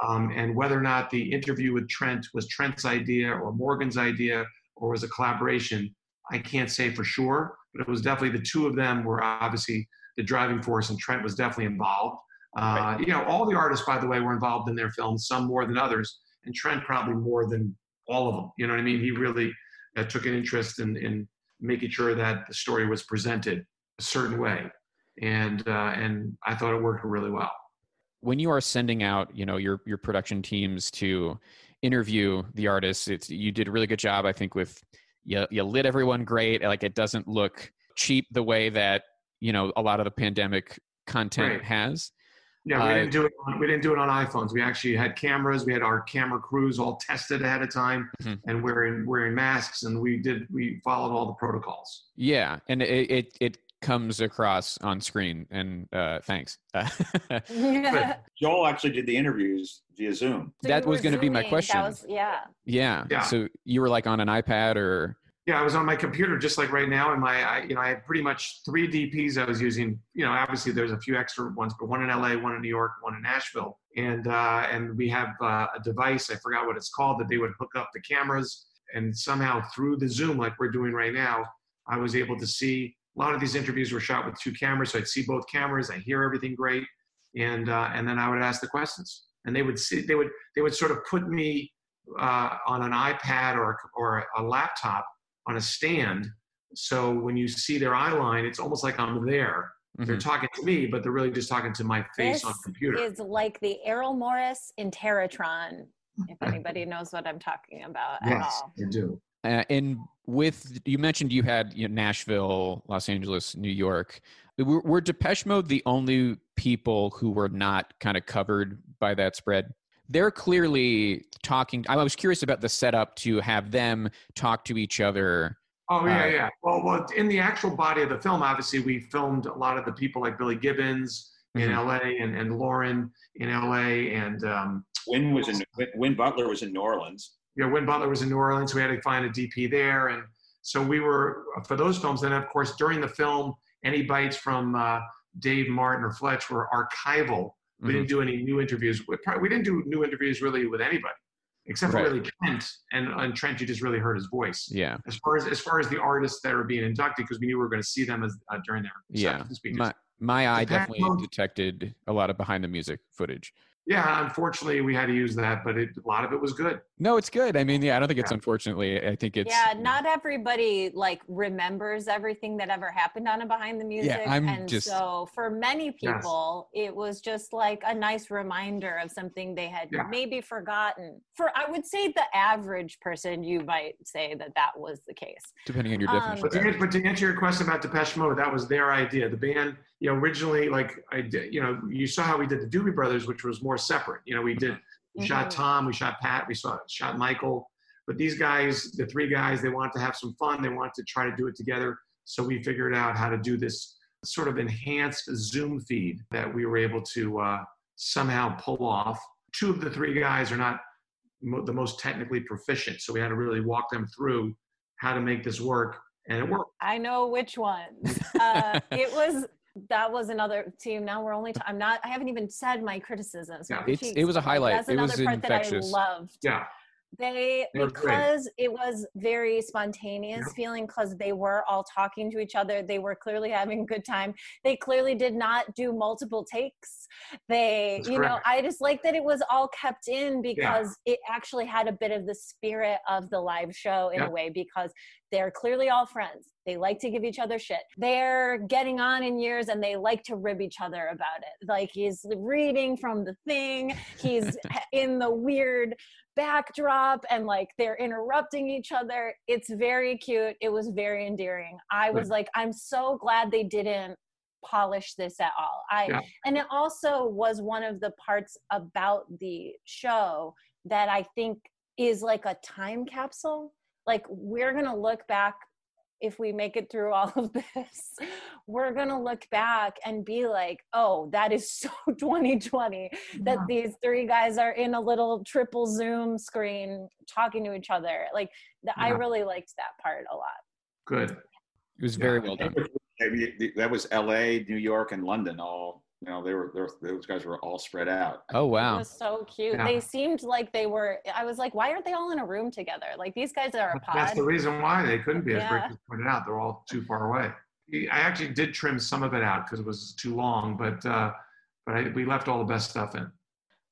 um, and whether or not the interview with Trent was Trent's idea or Morgan's idea or was a collaboration, I can't say for sure. But it was definitely the two of them were obviously the driving force, and Trent was definitely involved. Uh, You know, all the artists, by the way, were involved in their films, some more than others, and Trent probably more than all of them. You know what I mean? He really uh, took an interest in, in making sure that the story was presented a certain way, and uh, and I thought it worked really well. when you are sending out you know your your production teams to interview the artists it's you did a really good job i think with you, you lit everyone great like it doesn't look cheap the way that you know a lot of the pandemic content Right. has Yeah, we Uh, didn't do it. On, we didn't do it on iPhones. We actually had cameras. We had our camera crews all tested ahead of time Mhm. and wearing wearing masks, and we did we followed all the protocols. yeah and it it, it comes across on screen and uh thanks yeah. Joel actually did the interviews via Zoom. That was gonna be my question. That was, yeah. yeah Yeah. so you were like on an ipad or Yeah, I was on my computer just like right now, and my, I, you know, I had pretty much three DPs I was using. You know, obviously there's a few extra ones, but one in LA, one in New York, one in Nashville, and uh, and we have uh, a device I forgot what it's called that they would hook up the cameras, and somehow through the Zoom like we're doing right now, I was able to see a lot of these interviews were shot with two cameras, so I'd see both cameras, I hear everything great, and uh, and then I would ask the questions, and they would see they would they would sort of put me uh, on an iPad or or a laptop on a stand. So when you see their eye line, it's almost like I'm there. Mm-hmm. They're talking to me, but they're really just talking to my face this on computer. is like the Errol Morris Interrotron, if anybody knows what I'm talking about yes, at all. I do. Uh, and with you mentioned you had you know, Nashville, Los Angeles, New York. Were, were Depeche Mode the only people who were not kind of covered by that spread? They're clearly talking. I was curious about the setup to have them talk to each other. Oh yeah, Uh, yeah. Well, well, in the actual body of the film, obviously, we filmed a lot of the people like Billy Gibbons in Mhm. L.A. and, and Lauren in L.A. and um, Win was in Win Butler was in New Orleans. You know, Win Butler was in New Orleans, we had to find a DP there, and so we were for those films. Then, of course, during the film, any bites from uh, Dave Martin or Fletch were archival. We Mhm. didn't do any new interviews. We, probably, we didn't do new interviews really with anybody, except for really Trent. And, and Trent, you just really heard his voice. Yeah, As far as as far as the artists that are being inducted, because we knew we were going to see them as uh, during their yeah. My my eye definitely detected a lot of behind the music footage. Yeah, unfortunately, we had to use that, but it, a lot of it was good. No, it's good. I mean, yeah, I don't think it's Yeah. unfortunately. I think it's yeah, not everybody like remembers everything that ever happened on a behind the music. I'm and just- so for many Yes. people, it was just like a nice reminder of something they had Yeah. maybe forgotten. For I would say the average person, you might say that that was the case. depending on your Um, definition. But to, that. but to answer your question about Depeche Mode, that was their idea. The band, you know, originally, like I did, you know, you saw how we did the Doobie Brothers, which was more separate. You know, we did, we shot. Tom, we shot Pat, we saw shot Michael. But these guys, the three guys, they wanted to have some fun. They wanted to try to do it together. So we figured out how to do this sort of enhanced Zoom feed that we were able to uh, somehow pull off. Two of the three guys are not mo- the most technically proficient, so we had to really walk them through how to make this work, and it worked. I know which ones. Uh, it was that was another team. Now we're only. T- I'm not. I haven't even said my criticisms. Yeah. my It's- it was a highlight. That's It another was part infectious. that I loved. Yeah. They They great. because it was very spontaneous Yeah. feeling because they were all talking to each other. They were clearly having a good time. They clearly did not do multiple takes. They, That's you know. I just like that it was all kept in because it actually had a bit of the spirit of the live show in Yeah. a way because they're clearly all friends. They like to give each other shit. They're getting on in years and they like to rib each other about it. Like he's reading from the thing, he's in the weird backdrop and like they're interrupting each other. It's very cute. It was very endearing. I was like, I'm so glad they didn't polish this at all. I Yeah. and it also was one of the parts about the show that I think is like a time capsule. Like we're gonna look back if we make it through all of this, we're gonna look back and be like, oh, that is so 2020 that these three guys are in a little triple Zoom screen talking to each other. Like the, I really liked that part a lot. Good. It was very Yeah. well done. That was L.A., New York, and London. All you know, they were, they were those guys were all spread out. Oh It wow. was so cute. Yeah. They seemed like they were. I was like, why aren't they all in a room together? Like these guys are a That's the reason why they couldn't be, as Yeah. Rick pointed out. They're all too far away. I actually did trim some of it out because it was too long, but uh, but I, we left all the best stuff in.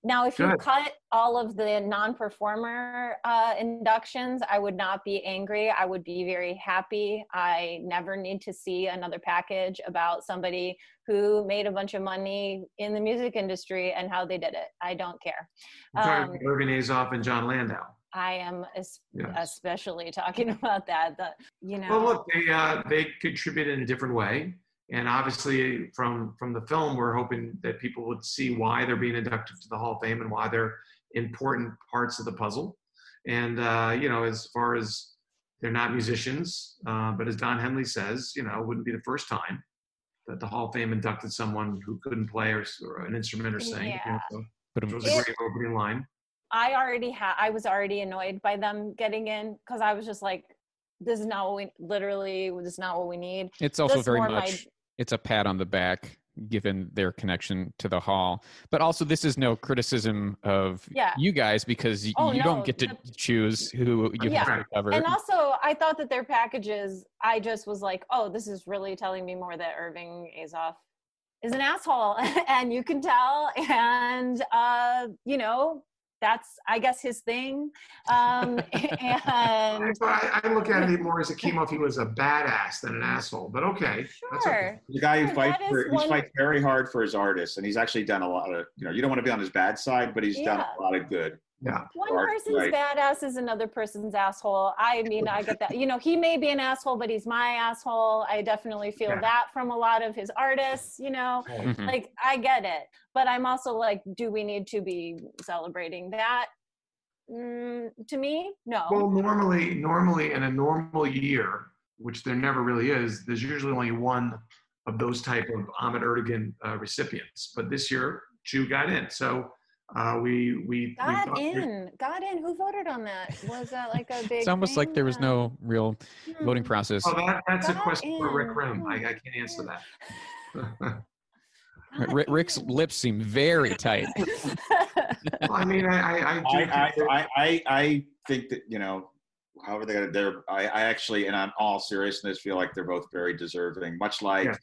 Now, if you cut all of the non-performer uh, inductions, I would not be angry. I would be very happy. I never need to see another package about somebody who made a bunch of money in the music industry and how they did it. I don't care. Um, Irving Azoff and Jon Landau. I am es- Yes. especially talking about that. The, you know, Well, look, they uh, they contribute in a different way, and obviously from from the film, we're hoping that people would see why they're being inducted to the Hall of Fame and why they're important parts of the puzzle. And uh, you know, as far as they're not musicians, uh, but as Don Henley says, you know, it wouldn't be the first time that the Hall of Fame inducted someone who couldn't play or, or an instrument or sing. you know, Yeah. so But it it was was a great opening line. I already had, I was already annoyed by them getting in because I was just like, this is not what we literally this is not what we need. It's also That's very more my- much it's a pat on the back given their connection to the hall. But also this is no criticism of Yeah. you guys because Oh, you no, don't get to the- choose who you Yeah. have to cover. And also, I thought that their packages, I just was like, oh, this is really telling me more that Irving Azoff is an asshole. and you can tell. And, uh, you know, that's, I guess, his thing. Um, and I, I look at it more as Akimov. if he was a badass than an asshole, but okay. That's okay. sure. The guy who Sure, fights for, is he one- fights very hard for his artists, and he's actually done a lot of. You know, you don't want to be on his bad side, but he's done a lot of good. Yeah. One Art, person's right. badass is another person's asshole. I mean, I get that. You know, he may be an asshole, but he's my asshole. I definitely feel Yeah. that from a lot of his artists, you know. Mhm. like i get it but i'm also like do we need to be celebrating that mm, to me no Well, normally, normally in a normal year, which there never really is, there's usually only one of those type of Ahmet Ertegun uh, recipients. But this year, Chu got in, so uh, we we we got thought- in got in who voted on that was that like a big it's almost like there was Uh, no real voting hmm. process. Oh, that, that's a Got question for Rick in. Rim. I, I Hmm. can't answer that. Ri- Rick's lips seem very tight. Well, I mean, I I, I, I, I, think that- I, I, I think that you know, however they got it, they're. I, I actually, and I'm all seriousness, feel like they're both very deserving. Much like Yeah.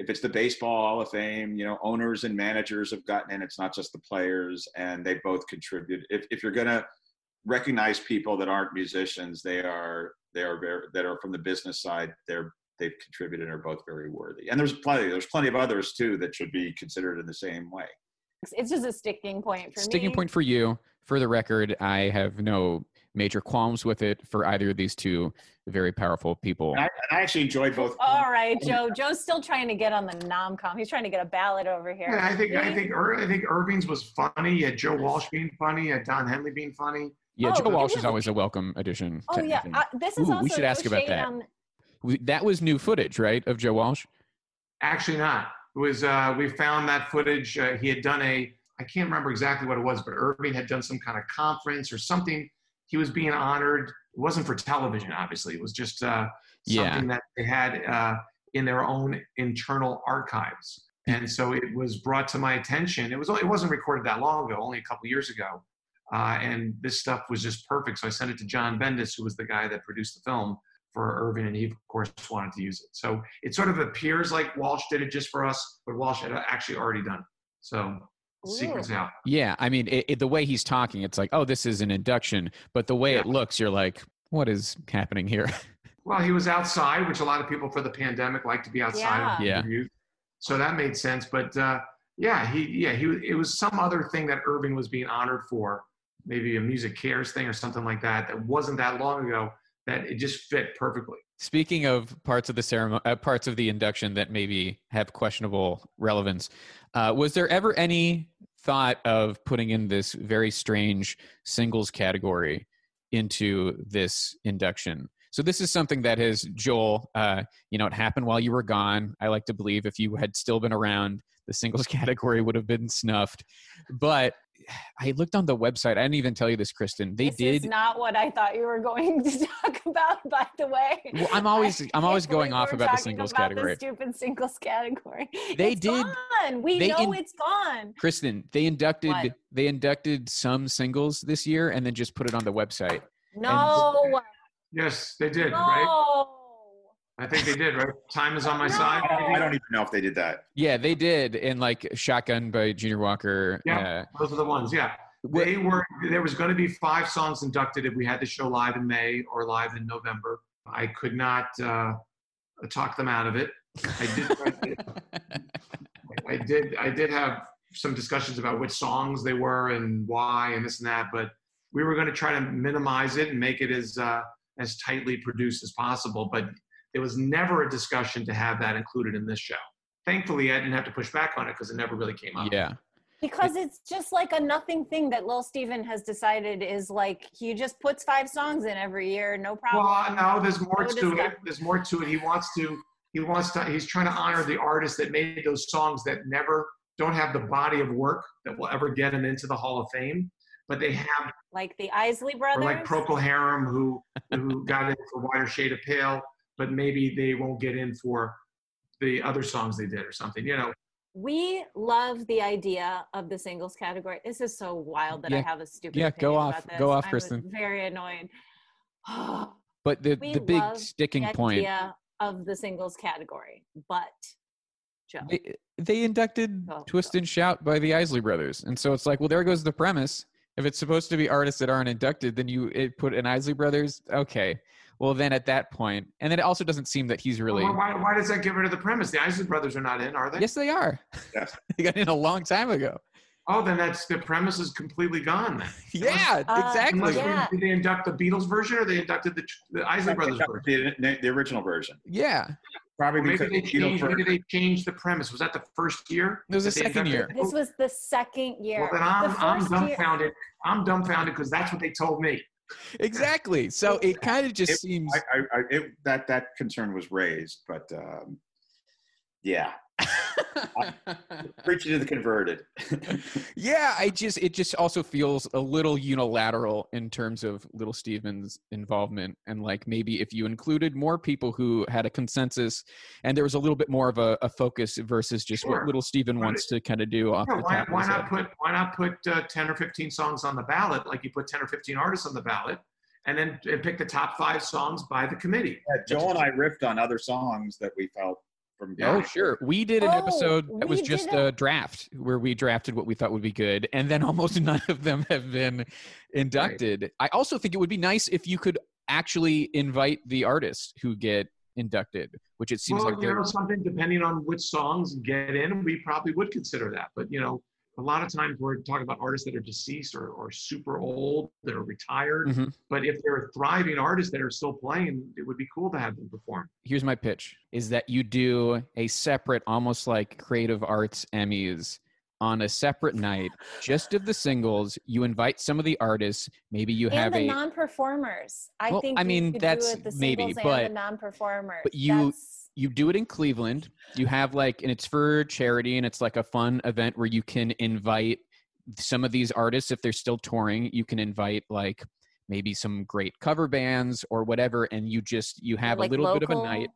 If it's the baseball Hall of Fame, you know, owners and managers have gotten in. It's not just the players, and they both contribute. If if you're gonna recognize people that aren't musicians, they are they are very that are from the business side. They're they've contributed and are both very worthy. And there's plenty. There's plenty of others too that should be considered in the same way. it's just a sticking point for Sticking me Sticking point for you. For the record, I have no major qualms with it for either of these two very powerful people. And I, and I actually enjoyed both. all right joe joe's still trying to get on the nom-com he's trying to get a ballot over here Yeah, I think I think Ir- I think Irving's was funny. You had Joe Walsh being funny. You had Don Henley being funny. Yeah, Oh, Joe Walsh is always a welcome addition. oh to yeah uh, this is Ooh, also we should ask about that. on- We- that was new footage, right, of Joe Walsh? Actually, not. It was uh, we found that footage. Uh, he had done a. I can't remember exactly what it was, but Irving had done some kind of conference or something. He was being honored. It wasn't for television, obviously. It was just uh, Yeah. something that they had uh, in their own internal archives. And so it was brought to my attention. It was only, it wasn't recorded that long ago, only a couple years ago. Uh, and this stuff was just perfect. So I sent it to John Bendis, who was the guy that produced the film for Irving, and he of course wanted to use it. So it sort of appears like Walsh did it just for us, but Walsh had actually already done it. So secrets Ooh. out. Yeah, I mean, it, it, the way he's talking, it's like, oh, this is an induction. But the way Yeah. it looks, you're like, what is happening here? Well, he was outside, which a lot of people for the pandemic like to be outside. of Yeah. So that made sense. But uh, yeah, he yeah he it was some other thing that Irving was being honored for, maybe a MusiCares thing or something like that. That wasn't that long ago. That it just fit perfectly. Speaking of parts of the ceremony, uh, parts of the induction that maybe have questionable relevance, uh, was there ever any thought of putting in this very strange singles category into this induction? So this is something that has Joel. Uh, you know, it happened while you were gone. I like to believe if you had still been around, the singles category would have been snuffed. But I looked on the website. I didn't even tell you this, Kristen. They this did. is not what I thought you were going to talk about. By the way, Well, I'm always- I I'm always going off about the singles about category. The stupid singles category. They It's did- Gone. We they know in- it's gone. Kristen, they inducted What? they inducted some singles this year and then just put it on the website. No, Yes, they did. Right. No. I think they did. Right. Time is on my No. side. I don't, I don't even know if they did that. Yeah, they did in like Shotgun by Junior Walker. Yeah. Those are the ones. Yeah. Uh, They were there was going to be five songs inducted if we had the show live in May or live in November. I could not uh, talk them out of it. I did. I did. I did have some discussions about which songs they were and why and this and that, but we were going to try to minimize it and make it as uh, as tightly produced as possible. But there was never a discussion to have that included in this show. Thankfully, I didn't have to push back on it because it never really came up. yeah. Because it's just like a nothing thing that Lil Steven has decided is like he just puts five songs in every year, no problem. Well, no, there's more No to discussion. it. There's more to it. He wants to. He wants to. He's trying to honor the artists that made those songs that never don't have the body of work that will ever get him into the Hall of Fame. but they have like the Isley or brothers. like Procol Harum who who got in for Whiter Shade of Pale, but maybe they won't get in for the other songs they did or something. You know, we love the idea of the singles category. This is so wild that I have a stupid. Yeah, go off. about this. Go off, I'm Kristen. Very annoyed. But the We the big love sticking the point idea of the singles category, but Joe, they, they inducted Oh, Twist and Shout by the Isley Brothers, and so it's like, well, there goes the premise. If it's supposed to be artists that aren't inducted, then you it put an Isley Brothers. Okay, well then at that point, and then it also doesn't seem that he's really. why, why, why does that get rid of the premise? The Isley Brothers are not in, are they? Yes, they are. Yes. they got in a long time ago. Oh, then that's the premise is completely gone. Then. Yeah, Uh, exactly. Unless Yeah. we, did they induct the Beatles version or they inducted the, the Isley Brothers version? The, the original version. Yeah, Probably maybe because they the changed. Maybe they changed the premise. Was that the first year? It was the second year. this was the second year. Well, then I'm, the I'm first year- dumbfounded. I'm dumbfounded because that's what they told me. Exactly. So it kind of just It- seems. I, I, I, it, that that concern was raised, but um, yeah, preaching to the converted. yeah, I just it just also feels a little unilateral in terms of Little Steven's involvement, and like maybe if you included more people who had a consensus, and there was a little bit more of a, a focus versus just Sure. what Little Steven Right. wants to kind of do off Yeah, the why, top why not put why not put uh, ten or fifteen songs on the ballot, like you put ten or fifteen artists on the ballot, and then and pick the top five songs by the committee. Yeah, Joel and I riffed on other songs that we felt from. Oh, sure. We did an Oh, episode that was just a- a draft where we drafted what we thought would be good, and then almost none of them have been inducted. I also think it would be nice if you could actually invite the artists who get inducted, which it seems well, like you they're. know something. Depending on which songs get in, we probably would consider that. But you know, a lot of times we're talking about artists that are deceased or, or super old that are retired. Mhm. But if they're thriving artists that are still playing, it would be cool to have them perform. Here's my pitch: is that you do a separate, almost like creative arts Emmys on a separate night, just of the singles. You invite some of the artists. Maybe you have and the a. non-performers. I Well, think I mean, could that's do it, the maybe, singles but- the non-performers. but you- That's- you do it in Cleveland. You have like, and it's for charity, and it's like a fun event where you can invite some of these artists if they're still touring. You can invite like maybe some great cover bands or whatever, and you just you have like a little bit of a night,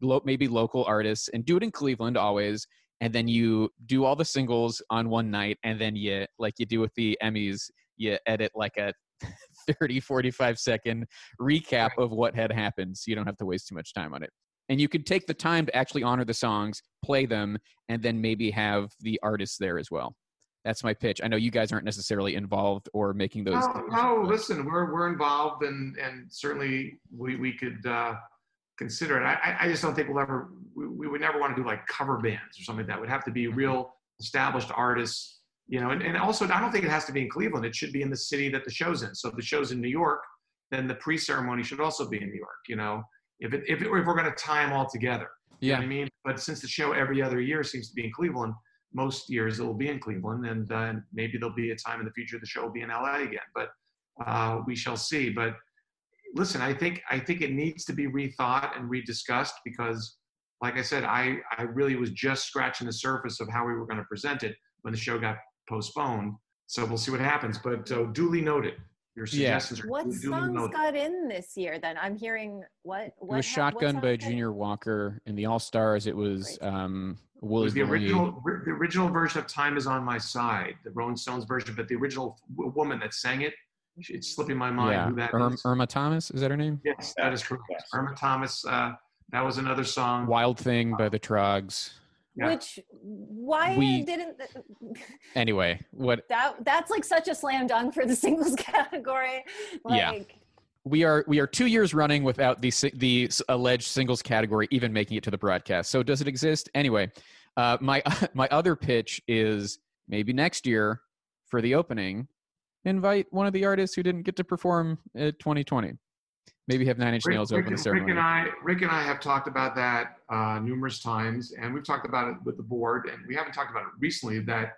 lo- maybe local artists, and do it in Cleveland always. And then you do all the singles on one night, and then you like you do with the Emmys, you edit like a 30 45 second recap of what had happened so you don't have to waste too much time on it and you could take the time to actually honor the songs play them and then maybe have the artists there as well that's my pitch i know you guys aren't necessarily involved or making those No, no, listen, we're we're involved, and and certainly we we could uh, consider it. I I- I just don't think we'll ever we, we would never want to do like cover bands or something like that. It would have to be real established artists, you know. And, and also, I don't think it has to be in Cleveland. It should be in the city that the show's in. So if the show's in New York, then the pre-ceremony should also be in New York. You know, if it, if, it, if we're going to tie them all together. You know yeah what I mean? But since the show every other year seems to be in Cleveland, most years it will be in Cleveland, and uh, maybe there'll be a time in the future the show will be in LA again. But uh, we shall see. But listen, I think I think it needs to be rethought and rediscussed because, like I said, I I really was just scratching the surface of how we were going to present it when the show got postponed. So we'll see what happens. But uh, duly noted. Your Yeah. suggestions are what duly songs noted. got in this year? Then I'm hearing what it what was ha- shotgun songs by got junior walker in the all stars it was Great. um It was the Loney. original, the original version of "Time Is on My Side," the Rolling Stones version, but the original w- woman that sang it, it's slipping my mind yeah who that Irma, is. Irma thomas is that her name Yes, that is correct. Yes. Irma Thomas. Uh, that was another song. wild thing by the troggs Yeah. Which why We- didn't anyway what that that's like such a slam dunk for the singles category. Yeah. Like we are we are two years running without the the alleged singles category even making it to the broadcast. So does it exist anyway? Uh, my my other pitch is maybe next year for the opening, invite one of the artists who didn't get to perform at 2020. Maybe have Nine Inch Rick, Nails Rick, open the Rick and I, Rick and I have talked about that uh, numerous times, and we've talked about it with the board, and we haven't talked about it recently. That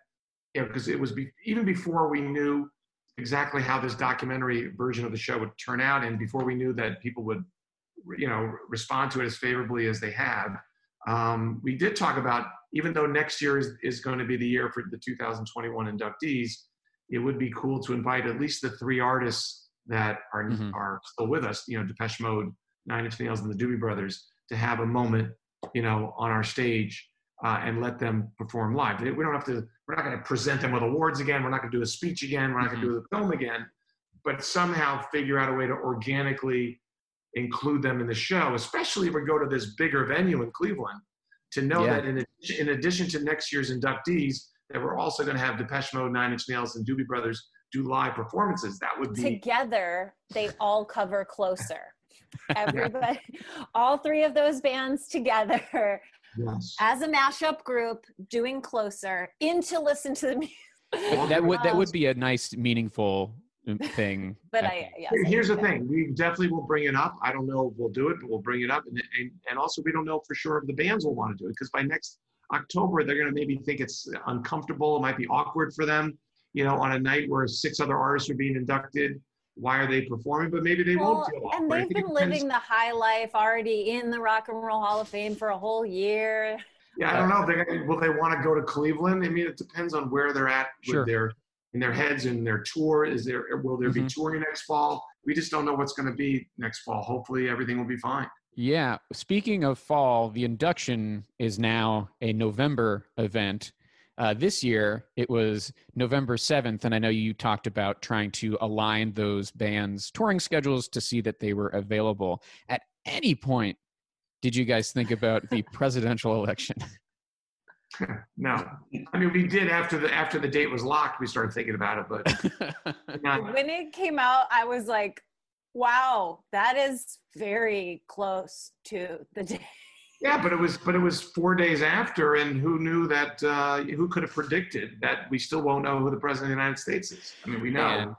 you know, because it was be, even before we knew exactly how this documentary version of the show would turn out, and before we knew that people would, you know, respond to it as favorably as they have. Um, we did talk about even though next year is, is going to be the year for the 2021 inductees, it would be cool to invite at least the three artists that are Mhm. are still with us. You know, Depeche Mode, Nine Inch Nails, and the Doobie Brothers to have a moment, you know, on our stage uh, and let them perform live. We don't have to. We're not going to present them with awards again. We're not going to do a speech again. We're not going to do a film again. But somehow figure out a way to organically include them in the show, especially if we go to this bigger venue in Cleveland. To know Yeah. that in, in addition to next year's inductees, that we're also going to have Depeche Mode, Nine Inch Nails, and Doobie Brothers do live performances. That would be together they all cover closer everybody all three of those bands together yes. as a mashup group doing closer into listen to the music that would that would be a nice, meaningful um, thing. but I i yes, Here- I Here's the that- thing: we definitely will bring it up. I don't know if we'll do it, but we'll bring it up, and and, and also we don't know for sure if the bands will want to do it because by next October they're going to maybe think it's uncomfortable. It might be awkward for them, you know, on a night where six other artists are being inducted. Why are they performing? But maybe they well, won't feel and they've been living the high life already in the rock and roll hall of fame for a whole year Yeah, I don't know. They're will they want to go to Cleveland? I mean, it depends on where they're at Sure. with their in their heads and their tour. Is there will there be Mhm. touring next fall? We just don't know what's going to be next fall. Hopefully, everything will be fine. Yeah. Speaking of fall, the induction is now a November event. Uh, this year, it was November 7th. And I know you talked about trying to align those bands' touring schedules to see that they were available. At any point, did you guys think about the presidential election? No, I mean we did after the after the date was locked. We started thinking about it, but not, when it came out i was like wow that is very close to the day yeah, but it was but it was four days after, and who knew that? Uh, who could have predicted that we still won't know who the president of the United States is? I mean, we know, Man.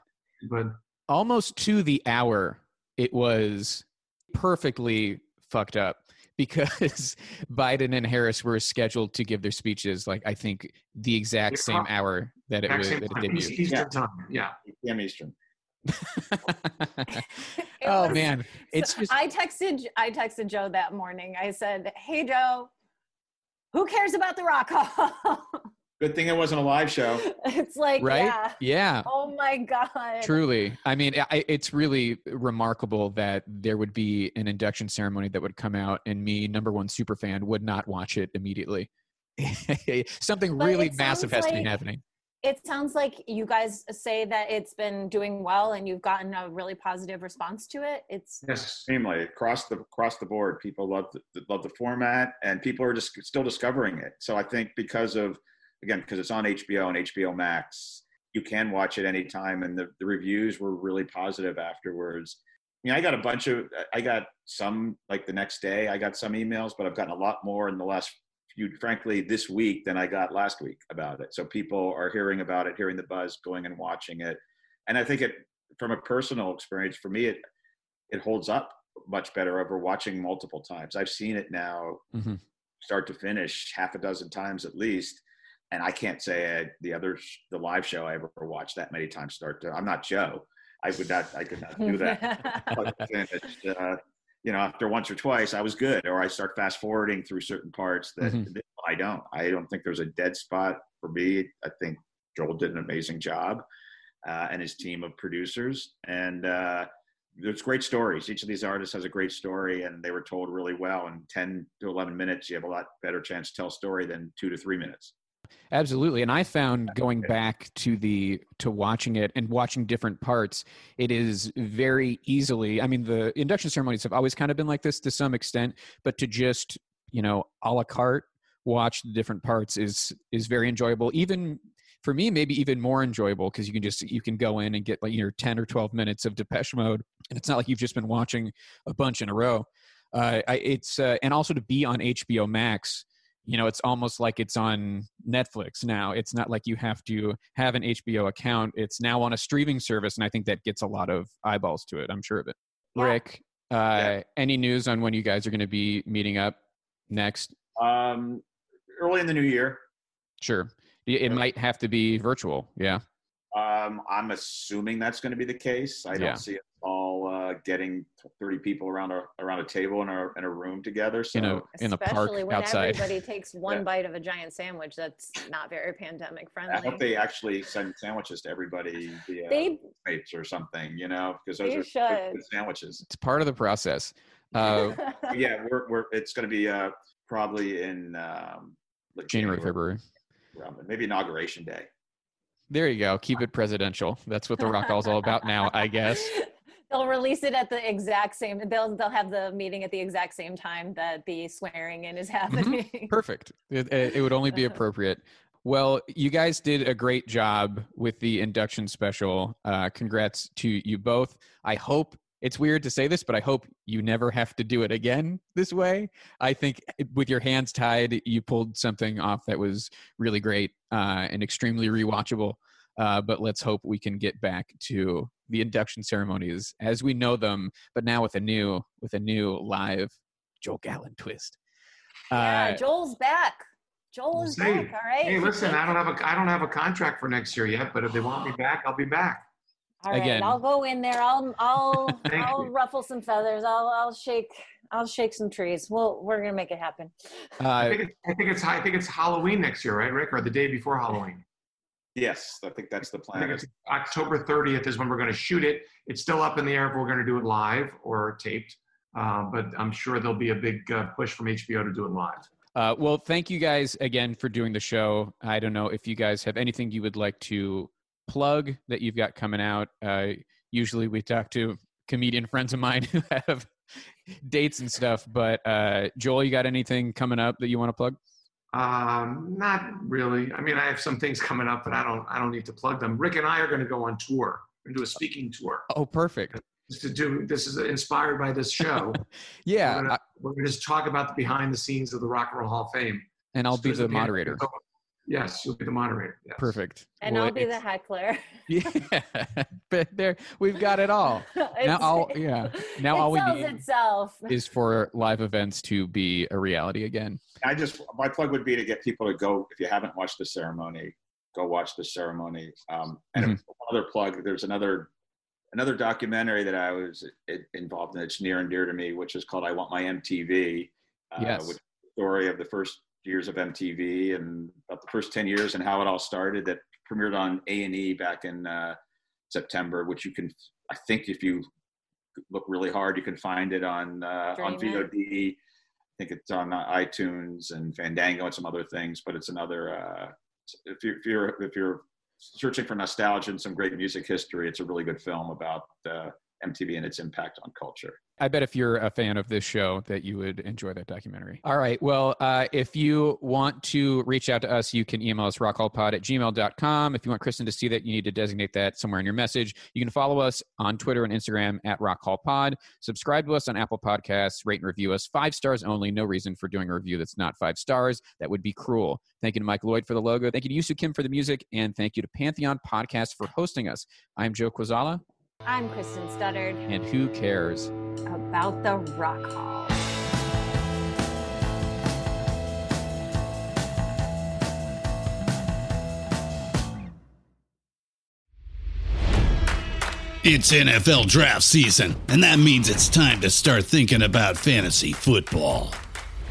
but almost to the hour it was perfectly fucked up because Biden and Harris were scheduled to give their speeches like I think the exact same hour that it was same that it time, debuted. Eastern Yeah. time. Yeah, p.m. Eastern. It oh was- man, it's So just I texted I texted Joe that morning. I said, "Hey Joe, who cares about the Rock Hall?" Good thing it wasn't a live show. it's like, right. yeah. Yeah, Oh my god. truly. I mean, I, it's really remarkable that there would be an induction ceremony that would come out, and me, number one super fan, would not watch it immediately. Something But really massive sounds has to be happening. It sounds like you guys say that it's been doing well and you've gotten a really positive response to it. It's yes. Extremely across the across the board, people love the, love the format, and people are just still discovering it. So I think because of again because it's on HBO and HBO Max, you can watch it anytime, and the, the reviews were really positive afterwards. I mean, I got a bunch of I got some like the next day. I got some emails, but I've gotten a lot more in the last frankly, this week than I got last week about it. So people are hearing about it, hearing the buzz, going and watching it, and I think it from a personal experience for me it it holds up much better over watching multiple times. I've seen it now Mhm. start to finish half a dozen times at least. And I can't say I, the other, sh- the live show I ever watched that many times start to, I'm not Joe. I would not, I could not do that. But uh, you know, after once or twice, I was good. Or I start fast forwarding through certain parts that Mhm. that I don't. I don't think there's a dead spot for me. I think Joel did an amazing job uh, and his team of producers. And uh, there's great stories. Each of these artists has a great story, and they were told really well. In 10 to 11 minutes, you have a lot better chance to tell a story than two to three minutes. Absolutely. And I found going back to the to watching it and watching different parts, it is very easily I mean the induction ceremonies have always kind of been like this to some extent, but to just, you know, a la carte watch the different parts is is very enjoyable. Even for me, maybe even more enjoyable because you can just you can go in and get like your 10 or 12 minutes of Depeche Mode. And it's not like you've just been watching a bunch in a row. Uh, I, it's uh, and also to be on HBO Max you know it's almost like it's on netflix now. It's not like you have to have an hbo account. It's now on a streaming service and i think that gets a lot of eyeballs to it i'm sure of it. Yeah. rick uh, any news on when you guys are going to be meeting up next? Um, early in the new year, sure. It it might have to be virtual yeah. Um, I'm assuming that's going to be the case. I don't Yeah. see us all uh, getting 30 people around a around a table in a in a room together. So in a in a park Especially when outside. everybody takes one Yeah. bite of a giant sandwich that's not very pandemic friendly. I hope they actually send sandwiches to everybody via They Mates or something, you know, because those are good- should. good sandwiches. It's part of the process. Uh, yeah, we're we're it's going to be uh, probably in um, like January, February. around maybe inauguration day. There you go. Keep it presidential. That's what the rock hall's all about now, I guess. they'll release it at the exact same. They'll they'll have the meeting at the exact same time that the swearing in is Mm-hmm. happening. Perfect. It, it it would only be appropriate. Well, you guys did a great job with the induction special. Uh, congrats to you both. I hope it's weird to say this, but I hope you never have to do it again this way. I think with your hands tied, you pulled something off that was really great uh, and extremely rewatchable. Uh, but let's hope we can get back to the induction ceremonies as we know them, but now with a new with a new live Joel Gallen twist. yeah, Uh, Joel's back. Joel is Hey, back. All right. Hey, listen, I don't have a I don't have a contract for next year yet, but if they want me back, I'll be back. All right, Again. I'll go in there. I'll I'll I'll you. ruffle some feathers. I'll I'll shake I'll shake some trees. Well, we're gonna make it happen. I uh, think it's I think it's I think it's Halloween next year, right, Rick, or the day before Halloween. Yes, I think that's the plan. October 30th is when we're going to shoot it. It's still up in the air if we're going to do it live or taped, uh, but I'm sure there'll be a big uh, push from HBO to do it live. Uh, well, thank you guys again for doing the show. I don't know if you guys have anything you would like to plug that you've got coming out. Uh, usually we talk to comedian friends of mine who have dates and stuff, but uh, Joel, you got anything coming up that you want to plug? Um, not really. I mean, I have some things coming up, but I don't I don't need to plug them. Rick and I are going to go on tour. Going to do a speaking tour. Oh, perfect. Just to do this is inspired by this show. Yeah, we're, we're gonna just talk about the behind the scenes of the Rock and Roll Hall of Fame. and I'll be the moderator. Yes, you'll be the moderator. Yes. Perfect. And Well, I'll be the heckler. Yeah, but there we've got it all. now I'll- yeah. Now it all we need itself. Is for live events to be a reality again. I just my plug would be to get people to go if you haven't watched the ceremony, go watch the ceremony. Um, and Mhm. another plug, there's another another documentary that I was involved in. It's near and dear to me, which is called "I Want My MTV," uh, Yes. which is the story of the first years of MTV and about the first ten years and how it all started. That premiered on A and E back in uh, September, which you can, I think, if you look really hard, you can find it on uh, on. VOD. I think it's on uh, iTunes and Fandango and some other things, but it's another. Uh, if you're if you're if you're searching for nostalgia and some great music history, it's a really good film about uh, MTV and its impact on culture. I bet if you're a fan of this show that you would enjoy that documentary. All right. Well, uh, if you want to reach out to us, you can email us rockhallpod at gmail.com. If you want Kristen to see that, you need to designate that somewhere in your message. You can follow us on Twitter and Instagram at rockhallpod. Subscribe to us on Apple Podcasts. Rate and review us. Five stars only. No reason for doing a review that's not five stars. That would be cruel. Thank you to Mike Lloyd for the logo. Thank you to Yusu Kim for the music. And thank you to Pantheon Podcast for hosting us. I'm Joe Quazala, I'm Kristen Studard and who cares? about the Rock Hall. It's NFL draft season, and that means it's time to start thinking about fantasy football.